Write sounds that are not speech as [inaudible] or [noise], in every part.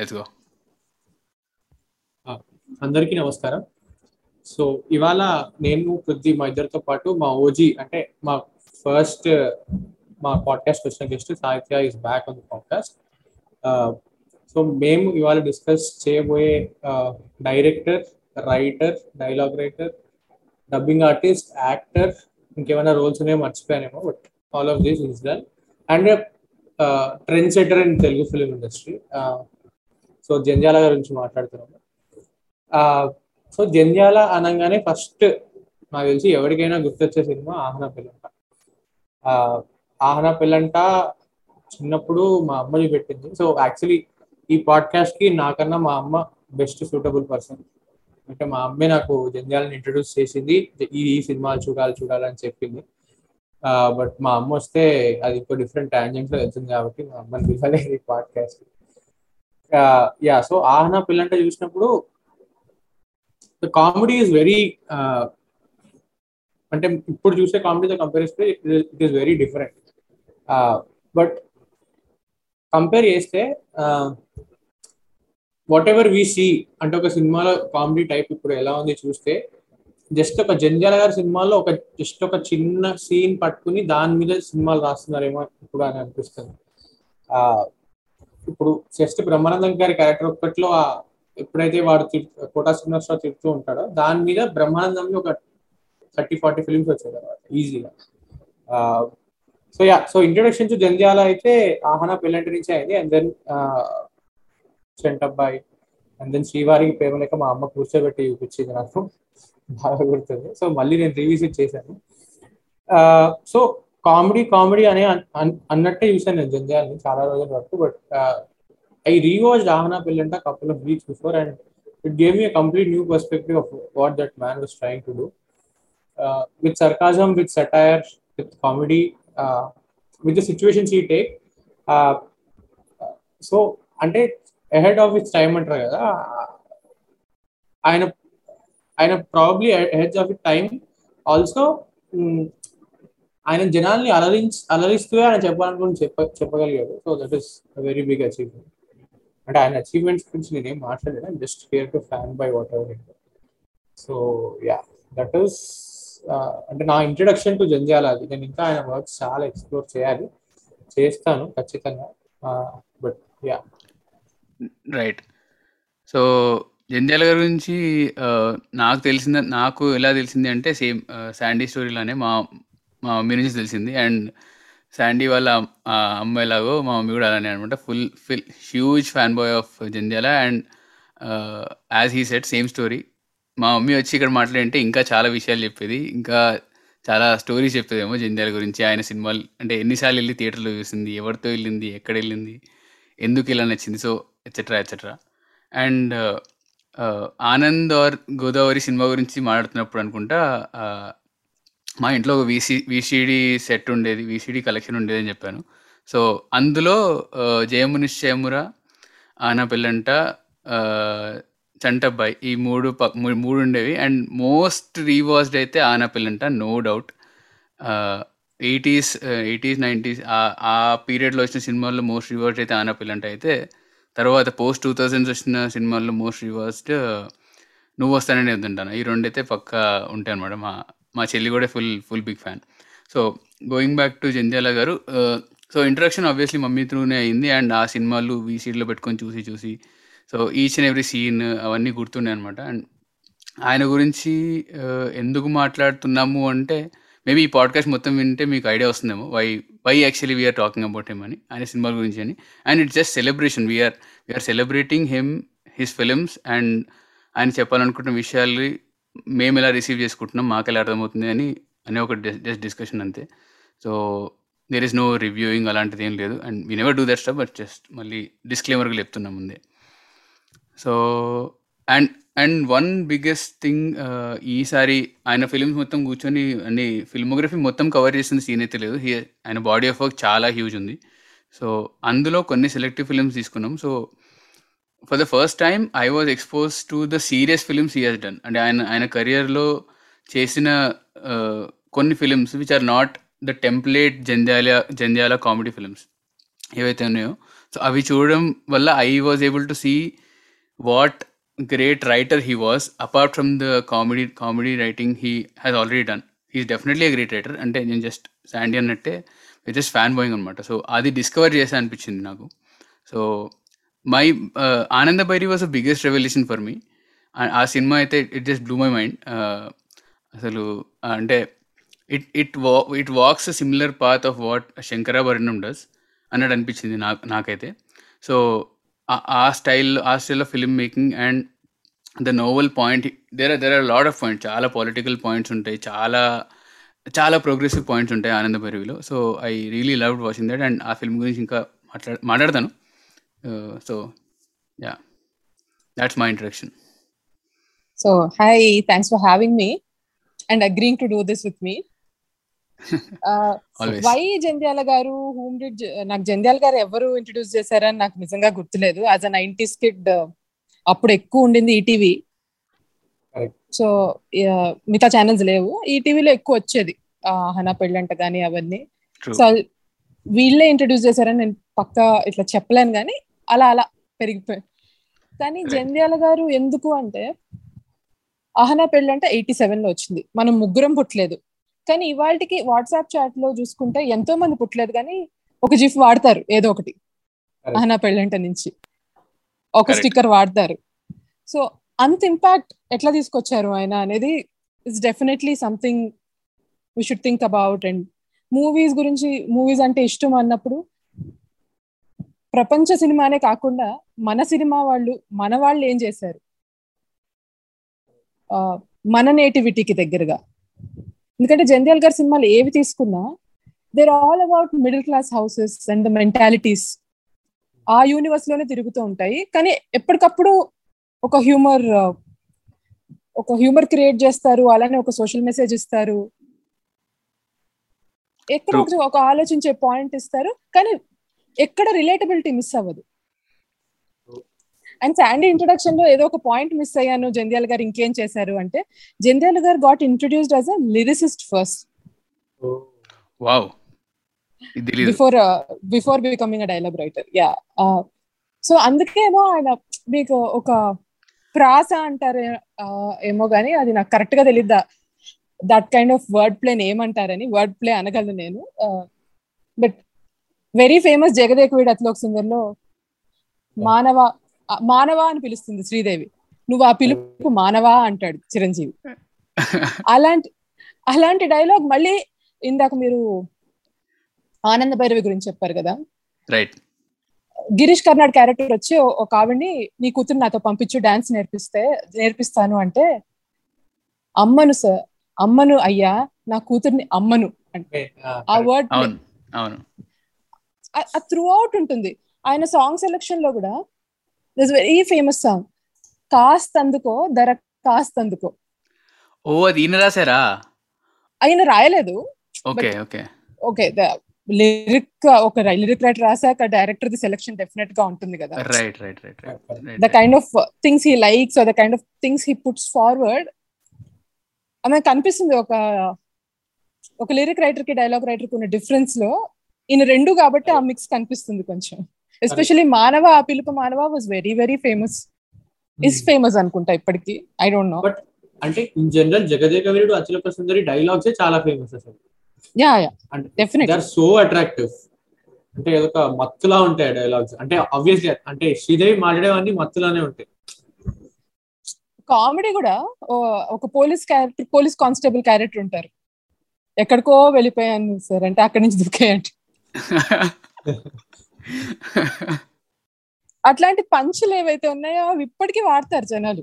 Let's go అందరికీ నమస్కారం. So ఇవాళ నేను కొద్ది మా ఇద్దరితో పాటు మా ఓజీ అంటే మా ఫస్ట్ మా పాడ్కాస్ట్ వచ్చిన guest Sahithya is back on the podcast so మేము ఇవాళ డిస్కస్ చేయబోయే director writer dialogue writer dubbing artist actor ఇంకేమైనా రోల్స్ ఉన్నాయో మర్చిపోయానేమో but all of this is done and trend setter in Telugu film industry so Jandhyala గురించి మాట్లాడుతున్నాము so Janjala అనగానే first నాకు తెలిసి ఎవరికైనా గుర్తొచ్చే సినిమా ఆహనా పిల్లంట ఆహన పిల్లంట చిన్నప్పుడు మా అమ్మ పెట్టింది. సో యాక్చువల్లీ ఈ పాడ్కాస్ట్కి నాకన్నా మా అమ్మ బెస్ట్ సూటబుల్ పర్సన్. అంటే మా అమ్మే నాకు జంజాలని ఇంట్రడ్యూస్ చేసింది. ఈ సినిమా సినిమాలు చూడాలి చూడాలని చెప్పింది. బట్ మా అమ్మ వస్తే అది ఇంకో డిఫరెంట్ టాంజెంట్లో వెళ్తుంది కాబట్టి మా అమ్మని పిలవలేదు ఈ పాడ్కాస్ట్ యా సో ఆహనా పిల్లంట చూసినప్పుడు ద కామెడీ ఈజ్ వెరీ అంటే ఇప్పుడు చూసే కామెడీతో కంపేర్ చేస్తే it is very different but compare చేస్తే వాట్ ఎవర్ వి సీ అంటే ఒక సినిమాలో కామెడీ టైప్ ఇప్పుడు ఎలా ఉంది చూస్తే జస్ట్ ఒక జంజాల గారి సినిమాలో ఒక జస్ట్ ఒక చిన్న సీన్ పట్టుకుని దాని మీద సినిమాలు రాస్తున్నారేమో ఇప్పుడు అని అనిపిస్తుంది. Uh, ఇప్పుడు జస్ట్ బ్రహ్మానందం గారి క్యారెక్టర్ ఒక్కట్లో ఎప్పుడైతే వాడు కోటా శ్రీనివాసరావు తిడుతూ ఉంటాడో దాని మీద బ్రహ్మానందం ఒక థర్టీ ఫార్టీ ఫిలిమ్స్ వచ్చాయి తర్వాత ఈజీగా. So yeah so introduction to Jandhyala అయితే ఆహనా పెళ్ళంటి నుంచి అయింది. And then Chantabbai and then Srivariki Premalekha మా అమ్మ కూర్చోబెట్టి చూపించింది నాకు. బాగా గుర్తుంది. సో మళ్ళీ నేను రీవిజిట్ చేశాను. సో కామెడీ కామెడీ అనే అన్నట్టే చూసాను నేను జంధ్యాలని చాలా రోజుల వరకు but I rewatch Ahana Pellanta couple of weeks before and it gave me complete new perspective of what that man was trying to do with sarcasm with satire with comedy with the situations he take so అంటే ahead of its time అంటారు కదా ఆయన ఆయన probably ahead of it time also ఆయన జనాల్ని అలరించి అలరిస్తూ ఆయన చెప్పాలనుకుని చెప్ప చెప్పగలిగాడు. So that is very big achievement అంటే ఆయన అచీవ్మెంట్స్ గురించి నేనేం మాట్లాడలేదు just care to fan by whatever so yeah that is అంటే నా ఇంట్రడక్షన్ టు జంజాల అది నేను ఇంకా ఆయన వర్క్స్ చాలా ఎక్స్ప్లోర్ చేయాలి. చేస్తాను ఖచ్చితంగా. But yeah right so Jandhyala గారి గురించి uh, నాకు తెలిసింది నాకు ఎలా తెలిసింది అంటే సేమ్ uh, శాండీ స్టోరీలోనే మా మా మమ్మీ నుంచి తెలిసింది. అండ్ శాండీ వాళ్ళ అమ్మాయిలాగో మా మమ్మీ కూడా అలానే అనమాట. Full fill huge fan boy of Jandhyala. And as he said same story మా మమ్మీ వచ్చి ఇక్కడ మాట్లాడింటే ఇంకా చాలా విషయాలు చెప్పేది. ఇంకా చాలా స్టోరీస్ చెప్పేదేమో జంధ్యాల గురించి. ఆయన సినిమాలు అంటే ఎన్నిసార్లు వెళ్ళి థియేటర్లో చూసింది ఎవరితో వెళ్ళింది ఎక్కడ వెళ్ళింది ఎందుకు ఇలా నచ్చింది so etcetera etcetera and Anand or Godavari cinema గురించి మాట్లాడుతున్నప్పుడు అనుకుంటా మా ఇంట్లో ఒక వీసీ వీసీడీ సెట్ ఉండేది వీసీడీ కలెక్షన్ ఉండేది అని చెప్పాను. సో అందులో జయము నిశ్చయముర ఆన పిల్లంట చంటబ్బాయి ఈ మూడు ప మూడు ఉండేవి. అండ్ మోస్ట్ రీవాచ్డ్ అయితే Ahana Pellanta no doubt. Eighties eighties nineties ఆ పీరియడ్లో వచ్చిన సినిమాల్లో మోస్ట్ రివర్స్డ్ అయితే ఆన పిల్లంట అయితే తర్వాత పోస్ట్ టూ థౌజండ్స్ వచ్చిన సినిమాల్లో మోస్ట్ రివర్స్డ్ నువ్వు వస్తానని వద్దంటాను ఈ రెండైతే పక్కా ఉంటాయి అనమాట మా మా చెల్లి కూడా full full big fan so going back to Jandhyala garu so introduction obviously mummy త్రూనే అయింది అండ్ ఆ సినిమాలు వీసీడీలో పెట్టుకొని చూసి చూసి so each and every scene అవన్నీ గుర్తుండే అనమాట అండ్ ఆయన గురించి uh, ఎందుకు మాట్లాడుతున్నాము అంటే మేబీ ఈ పాడ్కాస్ట్ మొత్తం వింటే మీకు ఐడియా వస్తుందేమో. Why why actually we are talking about him అని ఆయన సినిమాల గురించి అని. And it's just celebration we are we are celebrating him his films and ఆయన చెప్పాలనుకుంటున్న విషయాలు మేము ఎలా రిసీవ్ చేసుకుంటున్నాం మాకు ఎలా అర్థమవుతుంది అని అనే ఒక జస్ట్ డిస్కషన్ అంతే. So there is no reviewing అలాంటిది ఏం లేదు. And we never do that stuff but just మళ్ళీ డిస్క్లైమర్గా చెప్తున్నాం ముందే. So and and one biggest thing ఈసారి ఆయన ఫిలిమ్స్ మొత్తం కూర్చొని అన్ని ఫిల్మోగ్రఫీ మొత్తం కవర్ చేసిన సీన్ అయితే లేదు. ఆయన బాడీ ఆఫ్ వర్క్ చాలా హ్యూజ్ ఉంది. సో అందులో కొన్ని సెలెక్టివ్ ఫిల్మ్స్ తీసుకున్నాం. So for the first time I was expose to the serious films he has done అంటే ఆయన ఆయన కెరియర్లో చేసిన కొన్ని films which are not the template Jandhyala Jandhyala comedy films ఏవైతే ఉన్నాయో. సో అవి చూడడం వల్ల I was able to see what great writer he was apart from the comedy comedy writing he has already done he's definitely a great writer అంటే నేను just Sandy అన్నట్టే just fan buying అనమాట so అది discover చేసా అనిపించింది నాకు. So my Ananda Bhairavi was a biggest revolution for me ఆ సినిమా అయితే it just blew my mind అసలు అంటే it it was it walks similar path of what Sankarabharanam does అన్నట్టు అనిపించింది నాకు నాకైతే. సో ఆ స్టైల్ ఆ style of film making and the novel point there are there are lot of points చాలా political points ఉంటాయి. చాలా చాలా ప్రోగ్రెసివ్ పాయింట్స్ ఉంటాయి ఆనంద భైరవిలో. So I really loved watching that and ఆ ఫిల్మ్ గురించి ఇంకా మాట్లాడ మాట్లాడతాను. So yeah that's my introduction so hi thanks for having me and agreeing to do this with me Always. Why Jandhyala garu whom did నాకు జంధ్యాల గారు ఎవరు introduce చేశారని నాకు నిజంగా గుర్తులేదు. యాజ్ అ నైన్టీస్ కిడ్ అప్పుడు ఎక్కువ ఉండింది ఈటీవీ Correct. సో మిగతా ఛానల్స్ లేవు. ఈటీవీలో ఎక్కువ వచ్చేది. హనా పెళ్ళంట కానీ అవన్నీ. True. సో వీళ్ళే ఇంట్రడ్యూస్ చేశారని నేను పక్కా ఇట్లా చెప్పలేను కానీ అలా అలా పెరిగిపోయి కానీ. జంధ్యాల గారు ఎందుకు అంటే అహనా పెళ్ళి అంటే ఎయిటీ సెవెన్లో వచ్చింది. మనం ముగ్గురం పుట్టలేదు. కానీ ఇవాళకి వాట్సాప్ చాట్లో చూసుకుంటే ఎంతో మంది పుట్టలేదు కానీ ఒక జిఫ్ వాడతారు ఏదో ఒకటి. అహనా పెళ్ళంట నుంచి. ఒక. స్టిక్కర్ వాడతారు. సో అంత ఇంపాక్ట్ ఎట్లా తీసుకొచ్చారు ఆయన అనేది it's definitely something we should think about and movies గురించి మూవీస్ అంటే ఇష్టం అన్నప్పుడు ప్రపంచ సినిమానే కాకుండా మన సినిమా వాళ్ళు మన వాళ్ళు ఏం చేశారు? ఆ, మన నేటివిటీకి దగ్గరగా. ఎందుకంటే జంధ్యాల్ గారి సినిమాలు ఏవి తీసుకున్నా they're all about middle class houses and the mentalities ఆ యూనివర్స్లోనే తిరుగుతూ ఉంటాయి. కానీ ఎప్పటికప్పుడు ఒక హ్యూమర్ ఒక హ్యూమర్ క్రియేట్ చేస్తారు. అలానే ఒక సోషల్ మెసేజ్ ఇస్తారు. ఎక్కడ ఒక ఆలోచించే పాయింట్ ఇస్తారు. కానీ ఎక్కడ రిలేటబిలిటీ మిస్ అవ్వదు. అండ్ శాండీ ఇంట్రొడక్షన్లో ఏదో ఒక పాయింట్ మిస్ అయ్యాను జంధ్యాల గారు ఇంకేం చేశారు అంటే Jandhyala garu got introduced as a lyricist first wow before before becoming a dialogue writer yeah so అందుకేమో ఆయన మీకు ఒక ప్రాస అంటారు uh, ఏమో గానీ అది నాకు కరెక్ట్గా తెలియదు దట్ కైండ్ ఆఫ్ వర్డ్ ప్లేని ఏమంటారని వర్డ్ ప్లే అనగలను నేను. But very famous Jagadeka Veerudu Athiloka సుందర్లో మానవ మానవ అని పిలుస్తుంది శ్రీదేవి. నువ్వు ఆ పిలుపు మానవా అంటాడు చిరంజీవి. [laughs] అలాంటి అలాంటి డైలాగ్ మళ్ళీ ఇందాక మీరు ఆనంద భైరవి గురించి చెప్పారు కదా. రైట్ గిరీష్ కర్నాడ్ క్యారెక్టర్ వచ్చి ఓ- ఒక ఆవిడ్ని నీ కూతురు నాతో పంపించు డాన్స్ నేర్పిస్తే నేర్పిస్తాను అంటే అమ్మను సార్ అమ్మను అయ్యా నా కూతుర్ని అమ్మను అంటే. ఆ వర్డ్ అవును. అవును. త్రూ అవుట్ ఉంటుంది. ఆయన సాంగ్ సెలెక్షన్లో కూడా దిస్ వెరీ ఫేమస్ సాంగ్ కాస్త అందుకో ధర కాస్త అందుకో ఓ అది ఈయన రాశారా? ఆయన రాయలేదు. Okay okay. ఓకే లిరిక్ ఒక లిరిక్ రైటర్ రాసాక డైరెక్టర్ ది సెలెక్షన్ డెఫినెట్గా ఉంటుంది కదా. Right right right the kind of things he likes the kind of things he puts forward ఆమె కనిపిస్తుంది ఒక ఒక లిరిక్ రైటర్కి డైలాగ్ రైటర్కి ఉన్న డిఫరెన్స్లో ఈయన రెండు కాబట్టి ఆ మిక్స్ కనిపిస్తుంది కొంచెం. ఎస్పెషల్లీ మానవ ఆ పిలుపు మానవ was very very famous is famous అనుకుంటా ఇప్పటికి. ఐ డోంట్ నో బట్ అంటే in general Jagadeka Veerudu Athiloka Sundari dialogues చాలా ఫేమస్ అసలు. Yeah yeah definite are so attractive అంటే ఏదొక మత్తులా ఉంటాయి డైలాగ్స్ అంటే ఆబ్వియస్లీ అంటే శ్రీదేవి మాట్లాడేవన్నీ మత్తులానే ఉంటాయి. కామెడీ కూడా ఒక police character police constable character ఉంటారు. ఎక్కడికో వెళ్ళిపోయాను సార్ అంటే అక్కడి నుంచి దుఃఖేయండి అట్లాంటి పంచులు ఏవైతే ఉన్నాయో అవి ఇప్పటికీ వాడతారు జనాలు.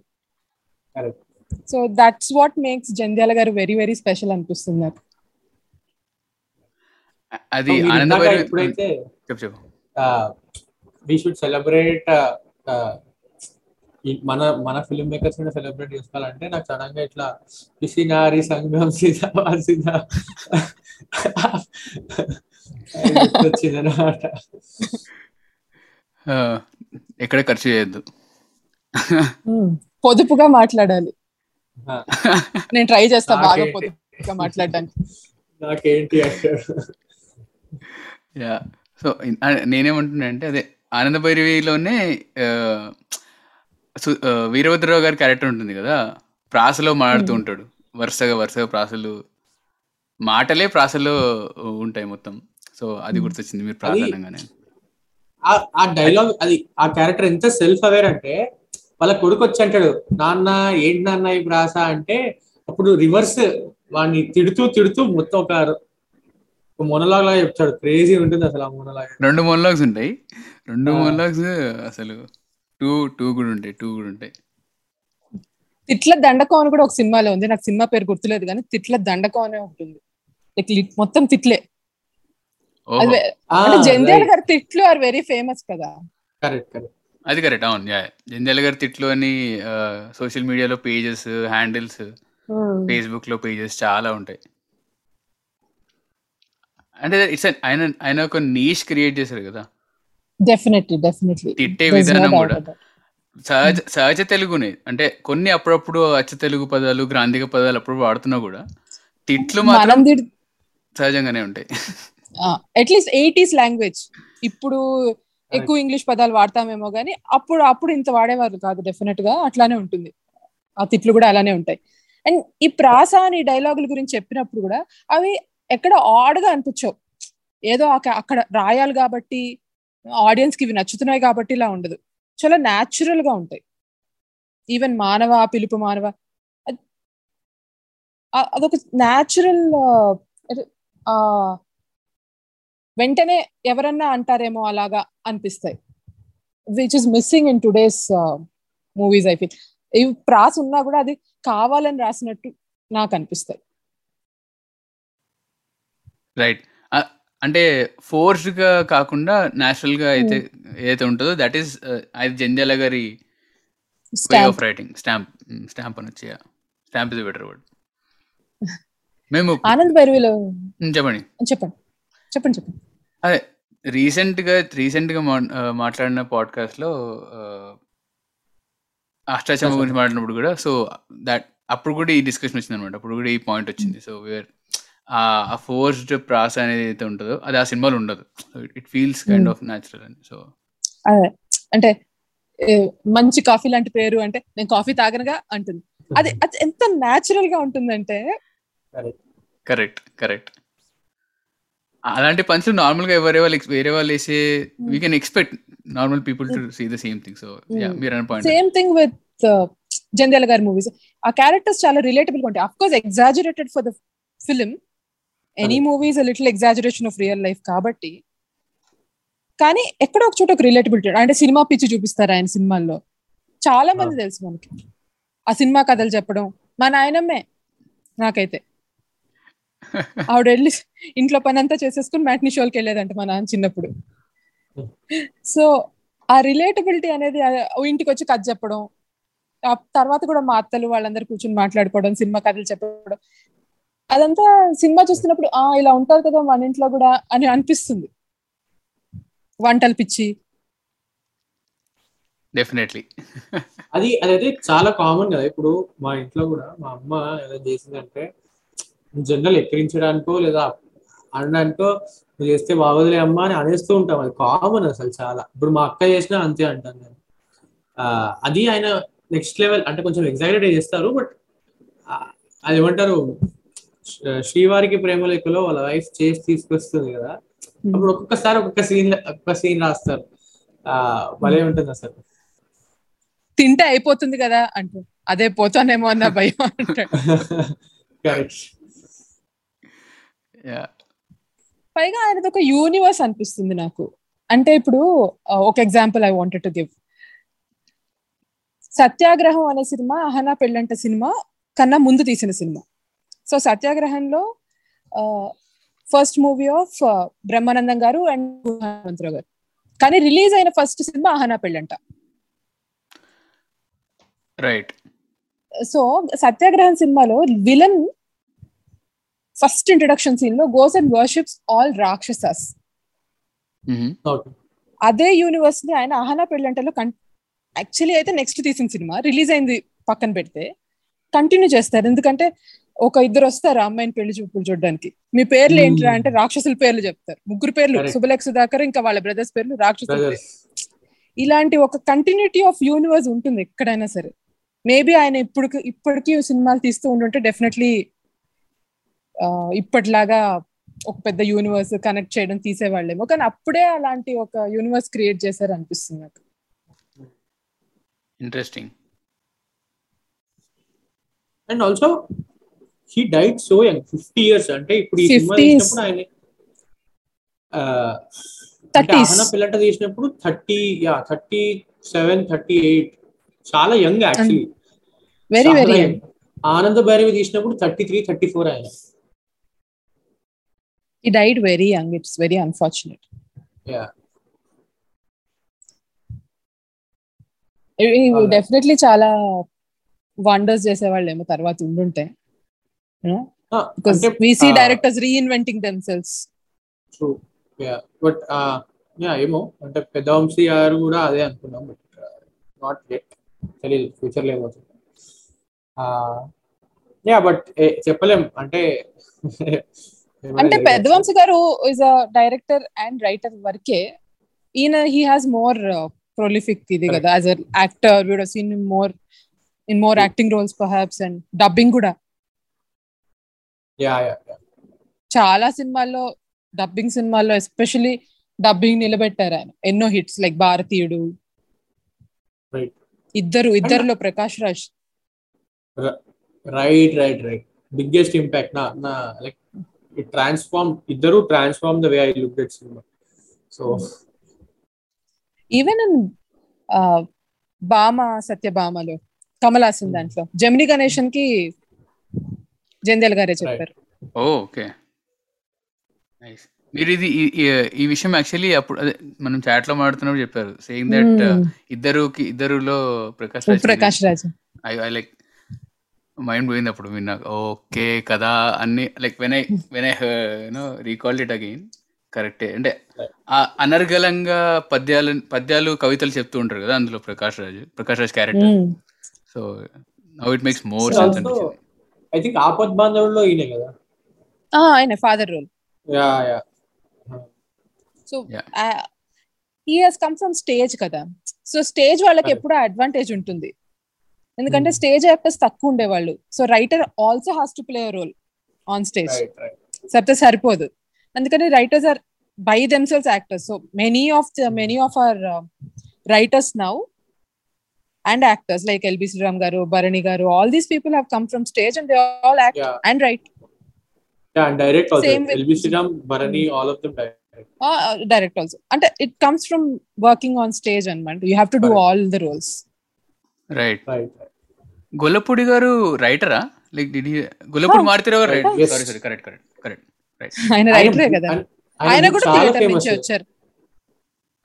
So that's what makes Jandhyala garu very very special అనిపిస్తుంది నాకు. అది వీ షుడ్ సెలబ్రేట్ మన మన ఫిల్మ్ మేకర్స్ సెలబ్రేట్ చేసుకోవాలంటే నాకు సడన్గా ఇట్లా పిసినారి సంఘం సీతా వచ్చింది అనమాట ఆ, ఎక్కడ ఖర్చు చేయొద్దు. పొదుపుగా మాట్లాడాలి. నేను ట్రై చేస్తా బాగా? పొదుపుగా మాట్లాడడానికి. నాకేంటి యా. సో నేనేమంటున్నా అంటే అదే ఆనంద భైరవిలోనే ఆ, సు- ఆ, వీరభద్రరావు గారి క్యారెక్టర్ ఉంటుంది కదా ప్రాసలో మాట్లాడుతూ. ఉంటాడు. వరుసగా వరుసగా ప్రాసలు మాటలే ప్రాసలో ఉంటాయి మొత్తం. సో అది Hmm. గుర్తొచ్చింది మీరు అనగానే ఆ- ఆ డైలాగ్ అది ఆ క్యారెక్టర్ ఎంత సెల్ఫ్ అవేర్ అంటే వాళ్ళ కొడుకు వచ్చి అంటాడు నాన్న ఏంటి నాన్న ఈ ప్రాస అంటే అప్పుడు రివర్స్ వాడిని తిడుతూ తిడుతూ మొత్తం ఒక మొనలాగ్ లాగా చెప్తాడు. క్రేజీ ఉంటుంది అసలు ఆ మొనలాగ్ రెండు మొన్లాగ్స్ ఉంటాయి. రెండు. మొన్లాగ్స్ అసలు టూ టూ కూడా ఉంటాయి టూ కూడా ఉంటాయి. తిట్ల దండకం అని కూడా ఒక సినిమాలో ఉంది. నాకు సినిమా పేరు గుర్తులేదు కానీ తిట్ల దండకం అనే ఉంటుంది lit- మొత్తం తిట్లే. జంధ్యాల గారి తిట్లు ఆర్ వెరీ ఫేమస్ కదా. Correct correct. అది కరెక్ట్ అవును యా జంధ్యాల గారి తిట్లు అని సోషల్ మీడియాలో పేజెస్ హ్యాండిల్స్ ఫేస్బుక్లో పేజెస్ చాలా ఉంటాయి. అంటే ఇట్స్ ఆయన ఆయన ఒక నీష్ క్రియేట్ చేశారు కదా. డెఫినెట్లీ డెఫినెట్లీ తిట్టే విధానం కూడా. సహజ సహజ తెలుగునే. అంటే కొన్ని అప్పుడప్పుడు అచ్చ తెలుగు పదాలు గ్రాంధిక పదాలు అప్పుడు వాడుతున్నా కూడా తిట్లు మాత్రం సహజంగానే ఉంటాయి. అట్లీస్ట్ ఎయిటీస్ లాంగ్వేజ్ ఇప్పుడు ఎక్కువ ఇంగ్లీష్ పదాలు వాడతామేమో కానీ అప్పుడు అప్పుడు ఇంత వాడేవారు కాదు డెఫినెట్గా అట్లానే ఉంటుంది. ఆ తిట్లు కూడా అలానే ఉంటాయి. అండ్ ఈ ప్రాస అని డైలాగుల గురించి చెప్పినప్పుడు కూడా అవి ఎక్కడ ఆడ్గా అనిపించవు. ఏదో అక- అక్కడ రాయాలి కాబట్టి ఆడియన్స్కి ఇవి నచ్చుతున్నాయి కాబట్టి ఇలా ఉండదు. చాలా న్యాచురల్గా ఉంటాయి. ఈవెన్ మానవ పిలుపు మానవ అదొక న్యాచురల్ వెంటనే ఎవరన్నా అంటారేమో అలాగా అనిపిస్తాయి. Which is missing in today's movies I feel ఇవి ప్రాస్ ఉన్నా కూడా అది కావాలని రాసినట్టు నాకు అనిపిస్తాయి. రైట్ అంటే ఫోర్స్డ్గా కాకుండా న్యాచురల్గా అయితే ఏదైతే ఉంటుందో దట్ ఈస్ అది జంధ్యాల గారి way of writing stamp stamp అని వచ్చి స్టాంప్ ఇస్ బెటర్ వర్డ్ మేము ఆనంద్ భైరవిలో చెప్పండి. చెప్పండి. చెప్పండి చెప్పండి. అదే రీసెంట్గా రీసెంట్గా మాట్లాడిన పాడ్కాస్ట్లో ఆ, అష్టాచమ్మ గురించి మాట్లాడినప్పుడు కూడా సో దట్ అప్పుడు కూడా ఈ డిస్కషన్ వచ్చింది అనమాట అప్పుడు కూడా ఈ పాయింట్ వచ్చింది. సో వేర్ ఆ ఫోర్స్డ్ ప్రాస అనేది అయితే ఉంటుందో అది ఆ సినిమాలో ఉండదు. It feels kind of natural అని సో అదే అంటే మంచి కాఫీ లాంటి పేరు అంటే నేను కాఫీ తాగనగా అంటుంది. అది అది ఎంత న్యాచురల్గా ఉంటుందంటే కరెక్ట్ కరెక్ట్ అలాంటి పంచులు నార్మల్గా ఎవరే వాళ్ళు వేరే వాళ్ళు వేసే we can expect normal people to see the same thing so yeah. మీరు point same thing with Jandhyala గారి మూవీస్ ఆ క్యారెక్టర్స్ చాలా రిలేటబుల్గా ఉంటాయి of course exaggerated for the film any movies little exaggeration of real life కాబట్టి. కానీ ఎక్కడో ఒక చోట ఒక రిలేటబిలిటీ అంటే సినిమా పిచ్చి చూపిస్తారు ఆయన సినిమాల్లో. చాలా మంది తెలుసు మనకి. ఆ సినిమా కథలు చెప్పడం. మా నాయనమ్మే నాకైతే. [laughs] ఆవిడ వెళ్ళి ఇంట్లో పని అంతా చేసేసుకుని మ్యాట్ని షోకి వెళ్ళేదంట మా నాన్న చిన్నప్పుడు. సో ఆ రిలేటబిలిటీ అనేది ఇంటికి వచ్చి కథ చెప్పడం ఆ తర్వాత కూడా మా అత్తలు వాళ్ళందరూ కూర్చొని మాట్లాడుకోవడం సినిమా కథలు చెప్పడం అదంతా సినిమా చూస్తున్నప్పుడు ఆ ఇలా ఉంటారు కదా మన ఇంట్లో కూడా అని అనిపిస్తుంది. వంటలు పిచ్చి. డెఫినెట్లీ. అది అదైతే చాలా కామన్ కదా ఇప్పుడు మా ఇంట్లో కూడా మా అమ్మ ఎలా చేసిందంటే జనరల్ ఎక్కిరించడానికో లేదా అనడానికో నువ్వు చేస్తే బాగోదులే అమ్మా అని అనేస్తూ ఉంటాం. అది కామన్ అసలు చాలా. ఇప్పుడు మా అక్క చేసినా అంతే అంటాను నేను. అది ఆయన నెక్స్ట్ లెవెల్ అంటే కొంచెం ఎగ్జాగరేట్ చేస్తారు బట్ అది ఏమంటారు? శ్రీ- శ్రీవారికి ప్రేమ లెక్కలో వాళ్ళ వైఫ్ చేసి తీసుకొస్తుంది కదా. అప్పుడు ఒక్కొక్కసారి ఒక్కొక్క సీన్ ఒక్కొక్క సీన్ రాస్తారు. ఆ భలే ఉంటుంది అసలు. తింటే అయిపోతుంది కదా అంటూ అదే పోతానేమో అన్న భయం కరెక్ట్ [laughs] పైగా ఆయనది ఒక యూనివర్స్ అనిపిస్తుంది నాకు. అంటే ఇప్పుడు ఒక example I wanted to give Satyagraham అనే సినిమా అహనా పెళ్ళంట సినిమా కన్నా ముందు తీసిన cinema. So సత్యాగ్రహంలో first movie of Brahmanandam garu and Hanumantha Rao గారు. కానీ రిలీజ్ అయిన ఫస్ట్ సినిమా అహనా పెళ్ళంట. రైట్ సో సత్యాగ్రహం సినిమాలో విలన్ ఫస్ట్ ఇంట్రడక్షన్ సీన్లో goes and worships all rakshasas. అదే యూనివర్స్ని ఆయన అహనా పెళ్ళంటలో యాక్చువల్లీ అయితే నెక్స్ట్ తీసిన సినిమా రిలీజ్ అయింది పక్కన పెడితే కంటిన్యూ చేస్తారు. ఎందుకంటే ఒక ఇద్దరు వస్తారు అమ్మాయిని పెళ్ళి చూపులు చూడడానికి. మీ పేర్లు ఏంట్రా అంటే రాక్షసుల పేర్లు చెప్తారు. ముగ్గురు పేర్లు. శుభలేఖ సుధాకర్ ఇంకా వాళ్ళ బ్రదర్స్ పేర్లు రాక్షసుల ఇలాంటి ఒక కంటిన్యూటీ ఆఫ్ యూనివర్స్ ఉంటుంది ఎక్కడైనా సరే. మేబీ ఆయన ఇప్పుడు ఇప్పటికీ సినిమాలు తీస్తూ ఉండుంటే డెఫినెట్లీ ఇప్పటిలాగా ఒక పెద్ద యూనివర్స్ కనెక్ట్ చేయడం తీసేవాళ్ళేమో. కానీ అప్పుడే అలాంటి ఒక యూనివర్స్ క్రియేట్ చేశారు అనిపిస్తుంది నాకు. Interesting and also he died so young fifty years అంటే ఇప్పుడు ఈ సినిమా 50s. తీసినప్పుడు ఆయన ఆహన పిల్లట తీసినప్పుడు thirty yeah thirty seven thirty eight చాలా young actually very very Ananda Bhairavi తీసినప్పుడు థర్టీ త్రీ థర్టీ ఫోర్ ఆయన. Died very young it's very unfortunate yeah అవునా. డెఫినెట్లీ చాలా వండర్స్ చేసేవాళ్ళేమో తర్వాత ఉండుంటే because we see directors reinventing themselves true yeah but ఏమో అంటే పెద్ద వంశీ గారు కూడా అదే అనుకున్నాం బట్ నాట్ యెట్ తెలియదు ఫ్యూచర్లో ఏమవుతుంది యా బట్ చెప్పలేం. అంటే అంటే పెద్దవంశ గారు is a director and writer వరకే ఈయన హీ హాస్ మోర్ ప్రొలిఫిక్ ఇది కదా as a actor we'd seen more in more acting roles perhaps and dubbing కూడా. యా యా చాలా సినిమాల్లో డబ్బింగ్ సినిమాల్లో ఎస్పెషలీ డబ్బింగ్ నిలబెట్టారు ఆయన. ఎన్నో హిట్స్ లైక్ భారతీయుడు. Right. Iddaru ఇద్దరులో Prakash Raj. Right right right biggest impact నా నా like it transform Iddaru transform the way I look that cinema so even బామ సత్యభామలో కమల్ హాసన్ దాంట్లో. జమిని గణేషన్కి జంధ్యాల గారే చెప్పారు. ఓకే నైస్ మీరు ఇది ఈ- విషయం యాక్చువల్లీ అప్పుడు మనం చాట్లో మాడుతున్నప్పుడు చెప్పారు. Saying that Hmm. ఇద్దరుకి ఇద్దరులో Prakash Raj Prakash Raj. I I like mind పోయింది అప్పుడు విన్నా. ఓకే కదా అన్ని like when I when I you know recalled it again కరెక్టే అంటే. ఆ అనర్గళంగా పద్యాలు పద్యాలు కవితలు చెప్తూ ఉంటారు కదా అందులో Prakash Raj Prakash Raj character so now it makes more So sense అనిపించింది ఐ థింక్ ఆపద్ బాంధవుల్లో ఈయనే కదా? ఆయన father role yeah yeah. So Yeah. He has come from stage కదా. సో స్టేజ్ వాళ్ళకి. ఎప్పుడు అడ్వాంటేజ్ ఉంటుంది. ఎందుకంటే Hmm. స్టేజ్ యాక్టర్స్ తక్కువ ఉండేవాళ్ళు. So writer also has to play role on stage right right సరితే సరిపోదు. అందుకని writers are by themselves actors so many of the many of our writers now and actors like L B Sriram garu Bharani garu all these people have come from stage and they all act and write yeah and direct also Same with- L B Sriram Bharani all of them direct also అంటే it comes from working on stage అనమాట you have to do. All the roles right right Gollapudi garu రైటరా like DD Gollapudi Ah, Maruthi Rao garu right. Right Yes. Sorry sorry correct correct correct right ఆయన రైటరే కదా? ఆయన కూడా theatre నుంచి వచ్చారు.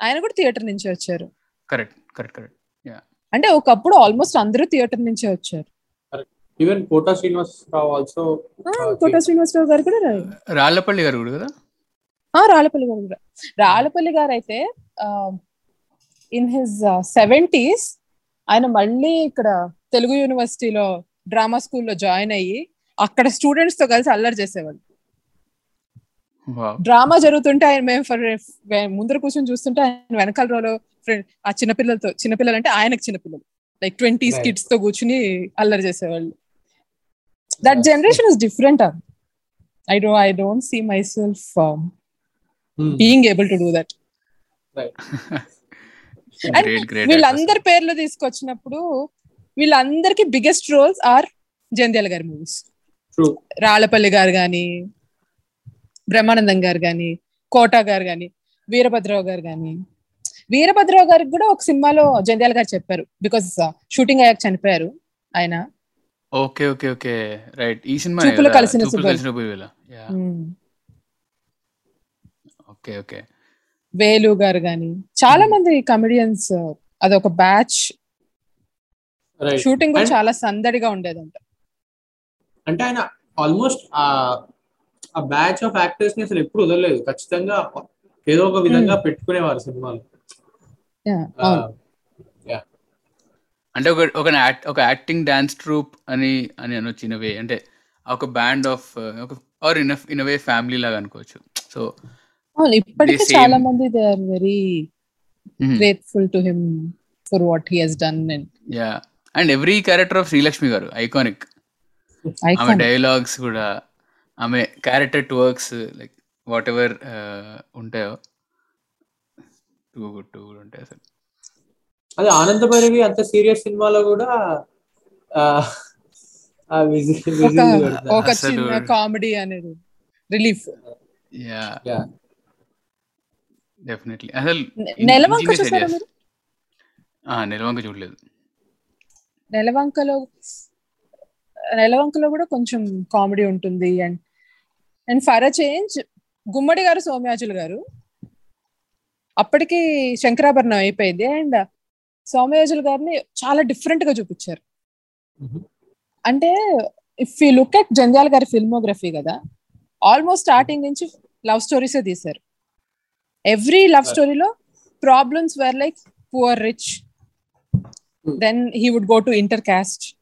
ఆయన కూడా థియేటర్ నుంచి వచ్చారు. కరెక్ట్ కరెక్ట్ కరెక్ట్ అంటే ఒకప్పుడు ఆల్మోస్ట్ అందరూ థియేటర్ నుంచే వచ్చారు. ఈవెన్ కోటా శ్రీనివాస్ రావు ఆల్సో కోట శ్రీనివాసరావు గారు కూడా రా- రాళ్ళపల్లి గారు కూడా కదా? ఆ, రాళ్ళపల్లి గారు కూడా. రాళ్ళపల్లి గారు అయితే ఇన్ హిజ్ సెవెంటీస్ ఆయన మళ్ళీ ఇక్కడ తెలుగు యూనివర్సిటీలో డ్రామా స్కూల్లో జాయిన్ అయ్యి అక్కడ స్టూడెంట్స్తో కలిసి అల్లరి చేసేవాళ్ళు. డ్రామా జరుగుతుంటే ఆయన మేము ఫర్ ముందర కూర్చొని చూస్తుంటే ఆయన వెనకాల రోలో ఫ్రెండ్ ఆ చిన్నపిల్లలతో చిన్నపిల్లలు అంటే ఆయనకు చిన్నపిల్లలు. Like twenty. కిడ్స్తో కూర్చుని అల్లరి చేసేవాళ్ళు. That generation is different I do I don't see myself being able to do that వీళ్ళందరి పేర్లు తీసుకొచ్చినప్పుడు వీళ్ళందరికి biggest roles are Jandhyala garu movies true Rallapalli గారు గాని బ్రహ్మానందం గారు గాని కోట గారు గాని వీరభద్రరావు గారు గాని. వీరభద్రరావు గారికి కూడా ఒక సినిమాలో జంధ్యాల గారు చెప్పారు బికాస్ షూటింగ్ అయ్యాక చనిపోయారు ఆయన. ఓకే ఓకే ఓకే రైట్ ఈ సినిమా చూపులు కలిసిన. ఓకే ఓకే వేలు గారు గాని చాలా మంది కమెడియన్స్ అదొక బ్యాచ్ షూటింగ్ కూడా చాలా సందడిగా ఉండేదంట. అంటే ఆయన ఆల్మోస్ట్ ఆ బ్యాచ్ ఆఫ్ యాక్టర్స్ని అసలు ఎప్పుడు వదలలేదు. ఖచ్చితంగా ఏదో ఒక విధంగా పెట్టుకునేవారు సినిమాలు. అంటే ఒక ఒక ఒక యాక్టింగ్ డాన్స్ ట్రూప్ అని అని అనొచ్చు ఇన్ వే అంటే ఒక బ్యాండ్ ఆఫ్ ఒక or in in way family లాగా అనుకోవచ్చు. సో ఇప్పటికీ చాలా మంది they are very grateful to him for what he has done and yeah and every character of Srilakshmi garu iconic. ఆమె డైలాగ్స్ కూడా ఆమె character to works like whatever ఉంటాయో? Too good too good ఉంటాయి అసలు అదే ఆనంద భైరవి అంత సీరియస్ సినిమాలో కూడా ఒక చిన్న కామెడీ అనేది రిలీఫ్. యా. Yeah. డెఫినెట్లీ. అసలు నెలవంక చూసారా. మీరు? ఆ, నెలవంక చూడలేదు. నెలవంకలో నెలవంకలో కూడా కొంచెం కామెడీ ఉంటుంది. And and for change Gummadi garu Somayajulu garu. అప్పటికి శంకరాభరణం అయిపోయింది. అండ్ సౌమ్యాజులు గారిని చాలా డిఫరెంట్గా చూపించారు. అంటే if you look at Jandhyala గారి ఫిల్మోగ్రఫీ కదా ఆల్మోస్ట్ స్టార్టింగ్ నుంచి లవ్ స్టోరీసే తీశారు. ఎవ్రీ లవ్ స్టోరీలో problems were like poor rich Hmm. Then he would go to inter caste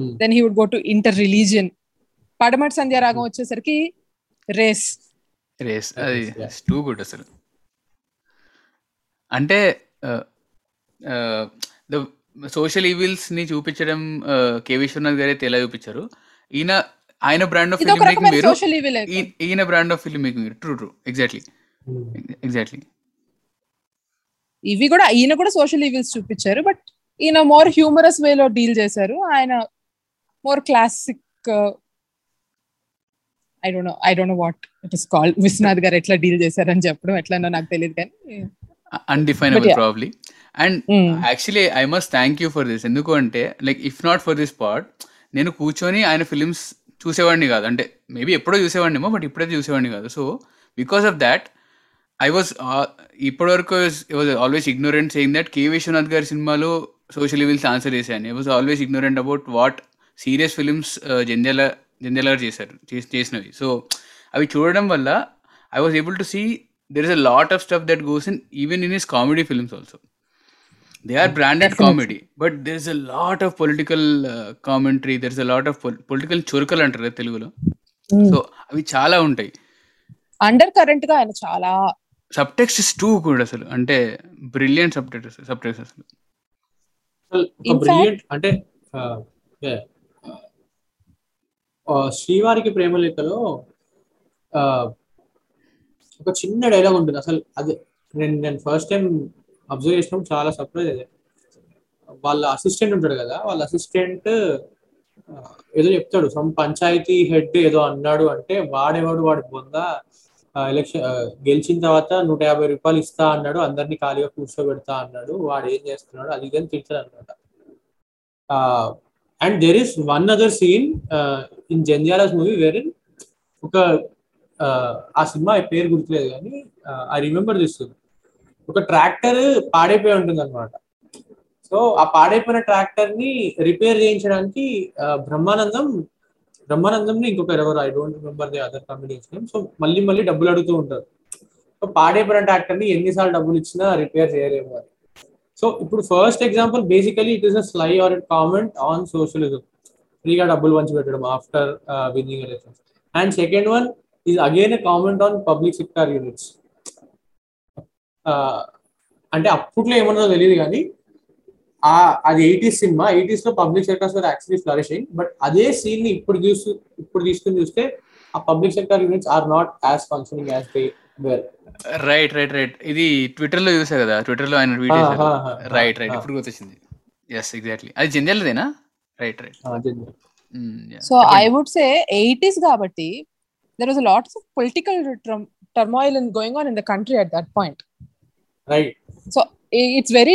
Hmm. Then he would go to inter religion Padamati Sandhyaragam వచ్చేసరికి race. Race. అది. Too good అసలు. అంటే the social ఈవిల్స్ని చూపించడం కే విశ్వనాథ్ గారు అయితే ఎలా చూపించారు. ఈయన ఆయన బ్రాండ్ ఆఫ్ ఫిల్మ్ మేకింగ్ ఈ- ఈయన బ్రాండ్ ఆఫ్ ఫిల్మ్ మేకింగ్ వేరు true true. Exactly Hmm. Exactly ఇవి కూడా ఈయన కూడా సోషల్ ఈవిల్స్ చూపించారు బట్ ఈయన మోర్ హ్యూమరస్ వేలో డీల్ చేశారు. ఆయన more classic I don't know I don't know what it is called Viswanath garu ఎట్లా డీల్ చేశారని చెప్పడం ఎట్లనో నాకు తెలియదు కానీ undefinable. Probably and. Actually I must thank you for this ఎందుకు అంటే like if not for this part నేను కూర్చొని ఆయన ఫిలిమ్స్ చూసేవాడిని కాదు. అంటే మేబీ ఎప్పుడో చూసేవాడినేమో బట్ ఇప్పుడైతే చూసేవాడిని కాదు. So because of that I was ఇప్పటివరకు was always ignorant saying that K Viswanath గారి సినిమాలో సోషల్ ఈవిల్స్ ఆన్సర్ చేశాను. I was always ignorant about what serious films Jandhyala Jandhyala చేశారు చేస్- చేసినవి. సో అవి చూడడం వల్ల I was able to see there is a lot of stuff that goes in even in his comedy films also they are branded Definitely. comedy but there's a lot of political uh, commentary there's a lot of pol- political చురకలు అంటారు కదా తెలుగులో. So అవి చాలా ఉంటాయి. Under కరెంట్గా ఆయన చాలా sub text is two కూడా అసలు. అంటే brilliant subtext subtext అసలు అసలు ఒక In fact- బ్రిలియంట్ అంటే శ్రీవారికి ప్రేమలేఖలో ఒక చిన్న డైలాగ్ ఉంటుంది. అసలు అది నేను నేను ఫస్ట్ టైం అబ్జర్వ్ చేసినప్పుడు చాలా సర్ప్రైజ్ అయ్యా వాళ్ళ అసిస్టెంట్ ఉంటాడు కదా వాళ్ళ అసిస్టెంట్ ఏదో చెప్తాడు. సమ్ పంచాయతీ హెడ్ ఏదో అన్నాడు అంటే వాడేవాడు వాడి బొంద ఎలక్షన్ గెలిచిన తర్వాత నూట యాభై రూపాయలు ఇస్తా అన్నాడు అందరినీ ఖాళీగా కూర్చోబెడతా అన్నాడు వాడు ఏం చేస్తున్నాడు అది ఇది అని అనమాట and there is one other scene in Jandhyala's movie where ఒక ఆ సినిమా పేరు గుర్తులేదు కానీ ఐ రిమెంబర్ దిస్ ఒక ట్రాక్టర్ పాడైపోయి ఉంటుంది అనమాట సో ఆ పాడైపోయిన ట్రాక్టర్ని రిపేర్ చేయించడానికి బ్రహ్మానందం బ్రహ్మానందంలో ఇంకొక ఎవరు? I don't remember the other combination so మళ్ళీ మళ్ళీ డబ్బులు అడుగుతూ ఉంటారు. సో పాడైపోయిన ట్రాక్టర్ని ఎన్నిసార్లు డబ్బులు ఇచ్చినా రిపేర్ చేయలేము అని. సో ఇప్పుడు first example basically it is a sly or comment on socialism ఫ్రీగా డబ్బులు పంచి పెట్టడం after winning elections and second one is again a comment on public sector units అంటే అప్పట్లో ఏమన్నదో తెలియదు కానీ ఆ అది ఎయిటీస్ సినిమా. ఎయిటీస్లో public sectors were actually flourishing. But అదే సీన్ని ఇప్పుడు చూసి ఇప్పుడు తీసుకుని చూస్తే ఆ public sector units are not as functioning as they were right right right ఇది ట్విట్టర్లో చూసా కదా. ట్విట్టర్లో ఆయన ట్వీట్ చేశారు. ah, right right. ఇప్పుడు గుర్తొచ్చింది. ఎస్ ఎగ్జాక్ట్లీ అది జంధ్యాలదేనా right right so I would say eighties కాబట్టి there was lot of political turmoil in going on in the country at that point right so it's very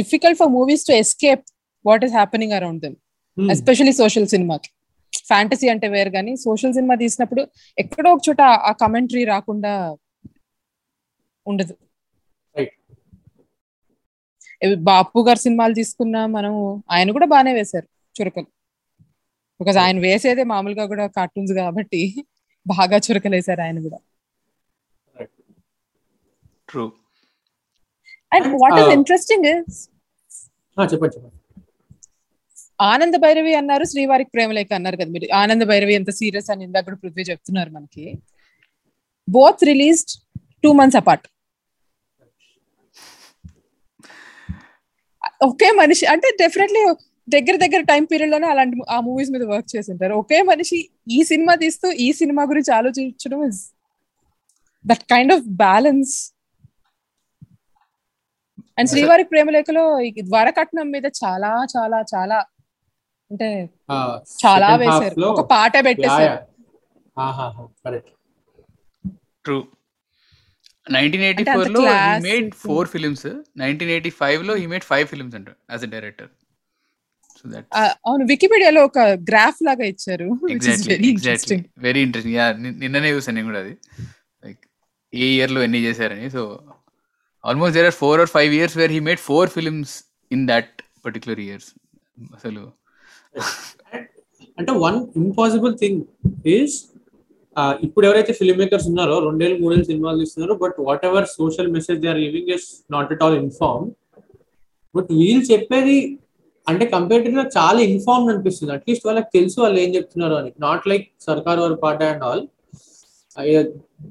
difficult for movies to escape what is happening around them especially social సినిమాకి fantasy అంటే వేరు కానీ social cinema తీసినప్పుడు ఎక్కడో ఒక చోట ఆ commentary రాకుండా ఉండదు. బాపు గారి సినిమాలు తీసుకున్నా మనం ఆయన కూడా బాగానే వేశారు చురకలు. బికాజ్ ఆయన వేసేదే మామూలుగా కూడా కార్టూన్స్ కాబట్టి బాగా చురకలు వేశారు ఆయన కూడా. True and what is interesting is చెప్పండి చెప్పండి. ఆనంద భైరవి అన్నారు శ్రీవారికి ప్రేమలేఖ అన్నారు కదా మీరు. ఆనంద భైరవి ఎంత సీరియస్ అని ఇందాక పృథ్వీ చెప్తున్నారు మనకి. Both released two months apart ఒకే మనిషి అంటే డెఫినెట్లీ దగ్గర దగ్గర టైం పీరియడ్లోనే అలాంటి ఆ మూవీస్ మీద వర్క్ చేసింటారు. ఒకే మనిషి ఈ సినిమా తీస్తూ ఈ సినిమా గురించి ఆలోచించడం is that kind of balance and శ్రీవారి ప్రేమలేఖలో ఈ ద్వారకట్నం మీద చాలా చాలా చాలా అంటే చాలా వేశారు. ఒక పాట పెట్టేశారు. కరెక్ట్ ట్రూ నైన్టీన్ ఎయిటీ ఫోర్లో. Made four films nineteen eighty ఫైవ్లో హీ మేడ్ ఫైవ్ ఫిల్మ్స్ అంట as a director so that ఆ, అవును వికీపీడియాలో ఒక గ్రాఫ్ లాగా ఇచ్చారు. Very interesting very interesting yeah నిన్ననే చూసాను నేను కూడా అది. లైక్ ఏ ఇయర్లో ఎన్ని చేశారని. So almost there are four or five years where he made four films in that particular years అసలు. అంటే వన్ ఇంపాసిబుల్ థింగ్ ఈస్ ఇప్పుడు ఎవరైతే ఫిల్మ్ మేకర్స్ ఉన్నారో రెండేళ్ళు మూడేళ్ళు సినిమాలు తీస్తున్నారో but whatever social message they are living is not at all inform but వీళ్ళు చెప్పేది అంటే కంపేర్ నాకు చాలా ఇన్ఫార్మ్ అనిపిస్తుంది. అట్లీస్ట్ వాళ్ళకి తెలుసు వాళ్ళు ఏం చెప్తున్నారు అని. Not like Sarkar Vaari Paata and all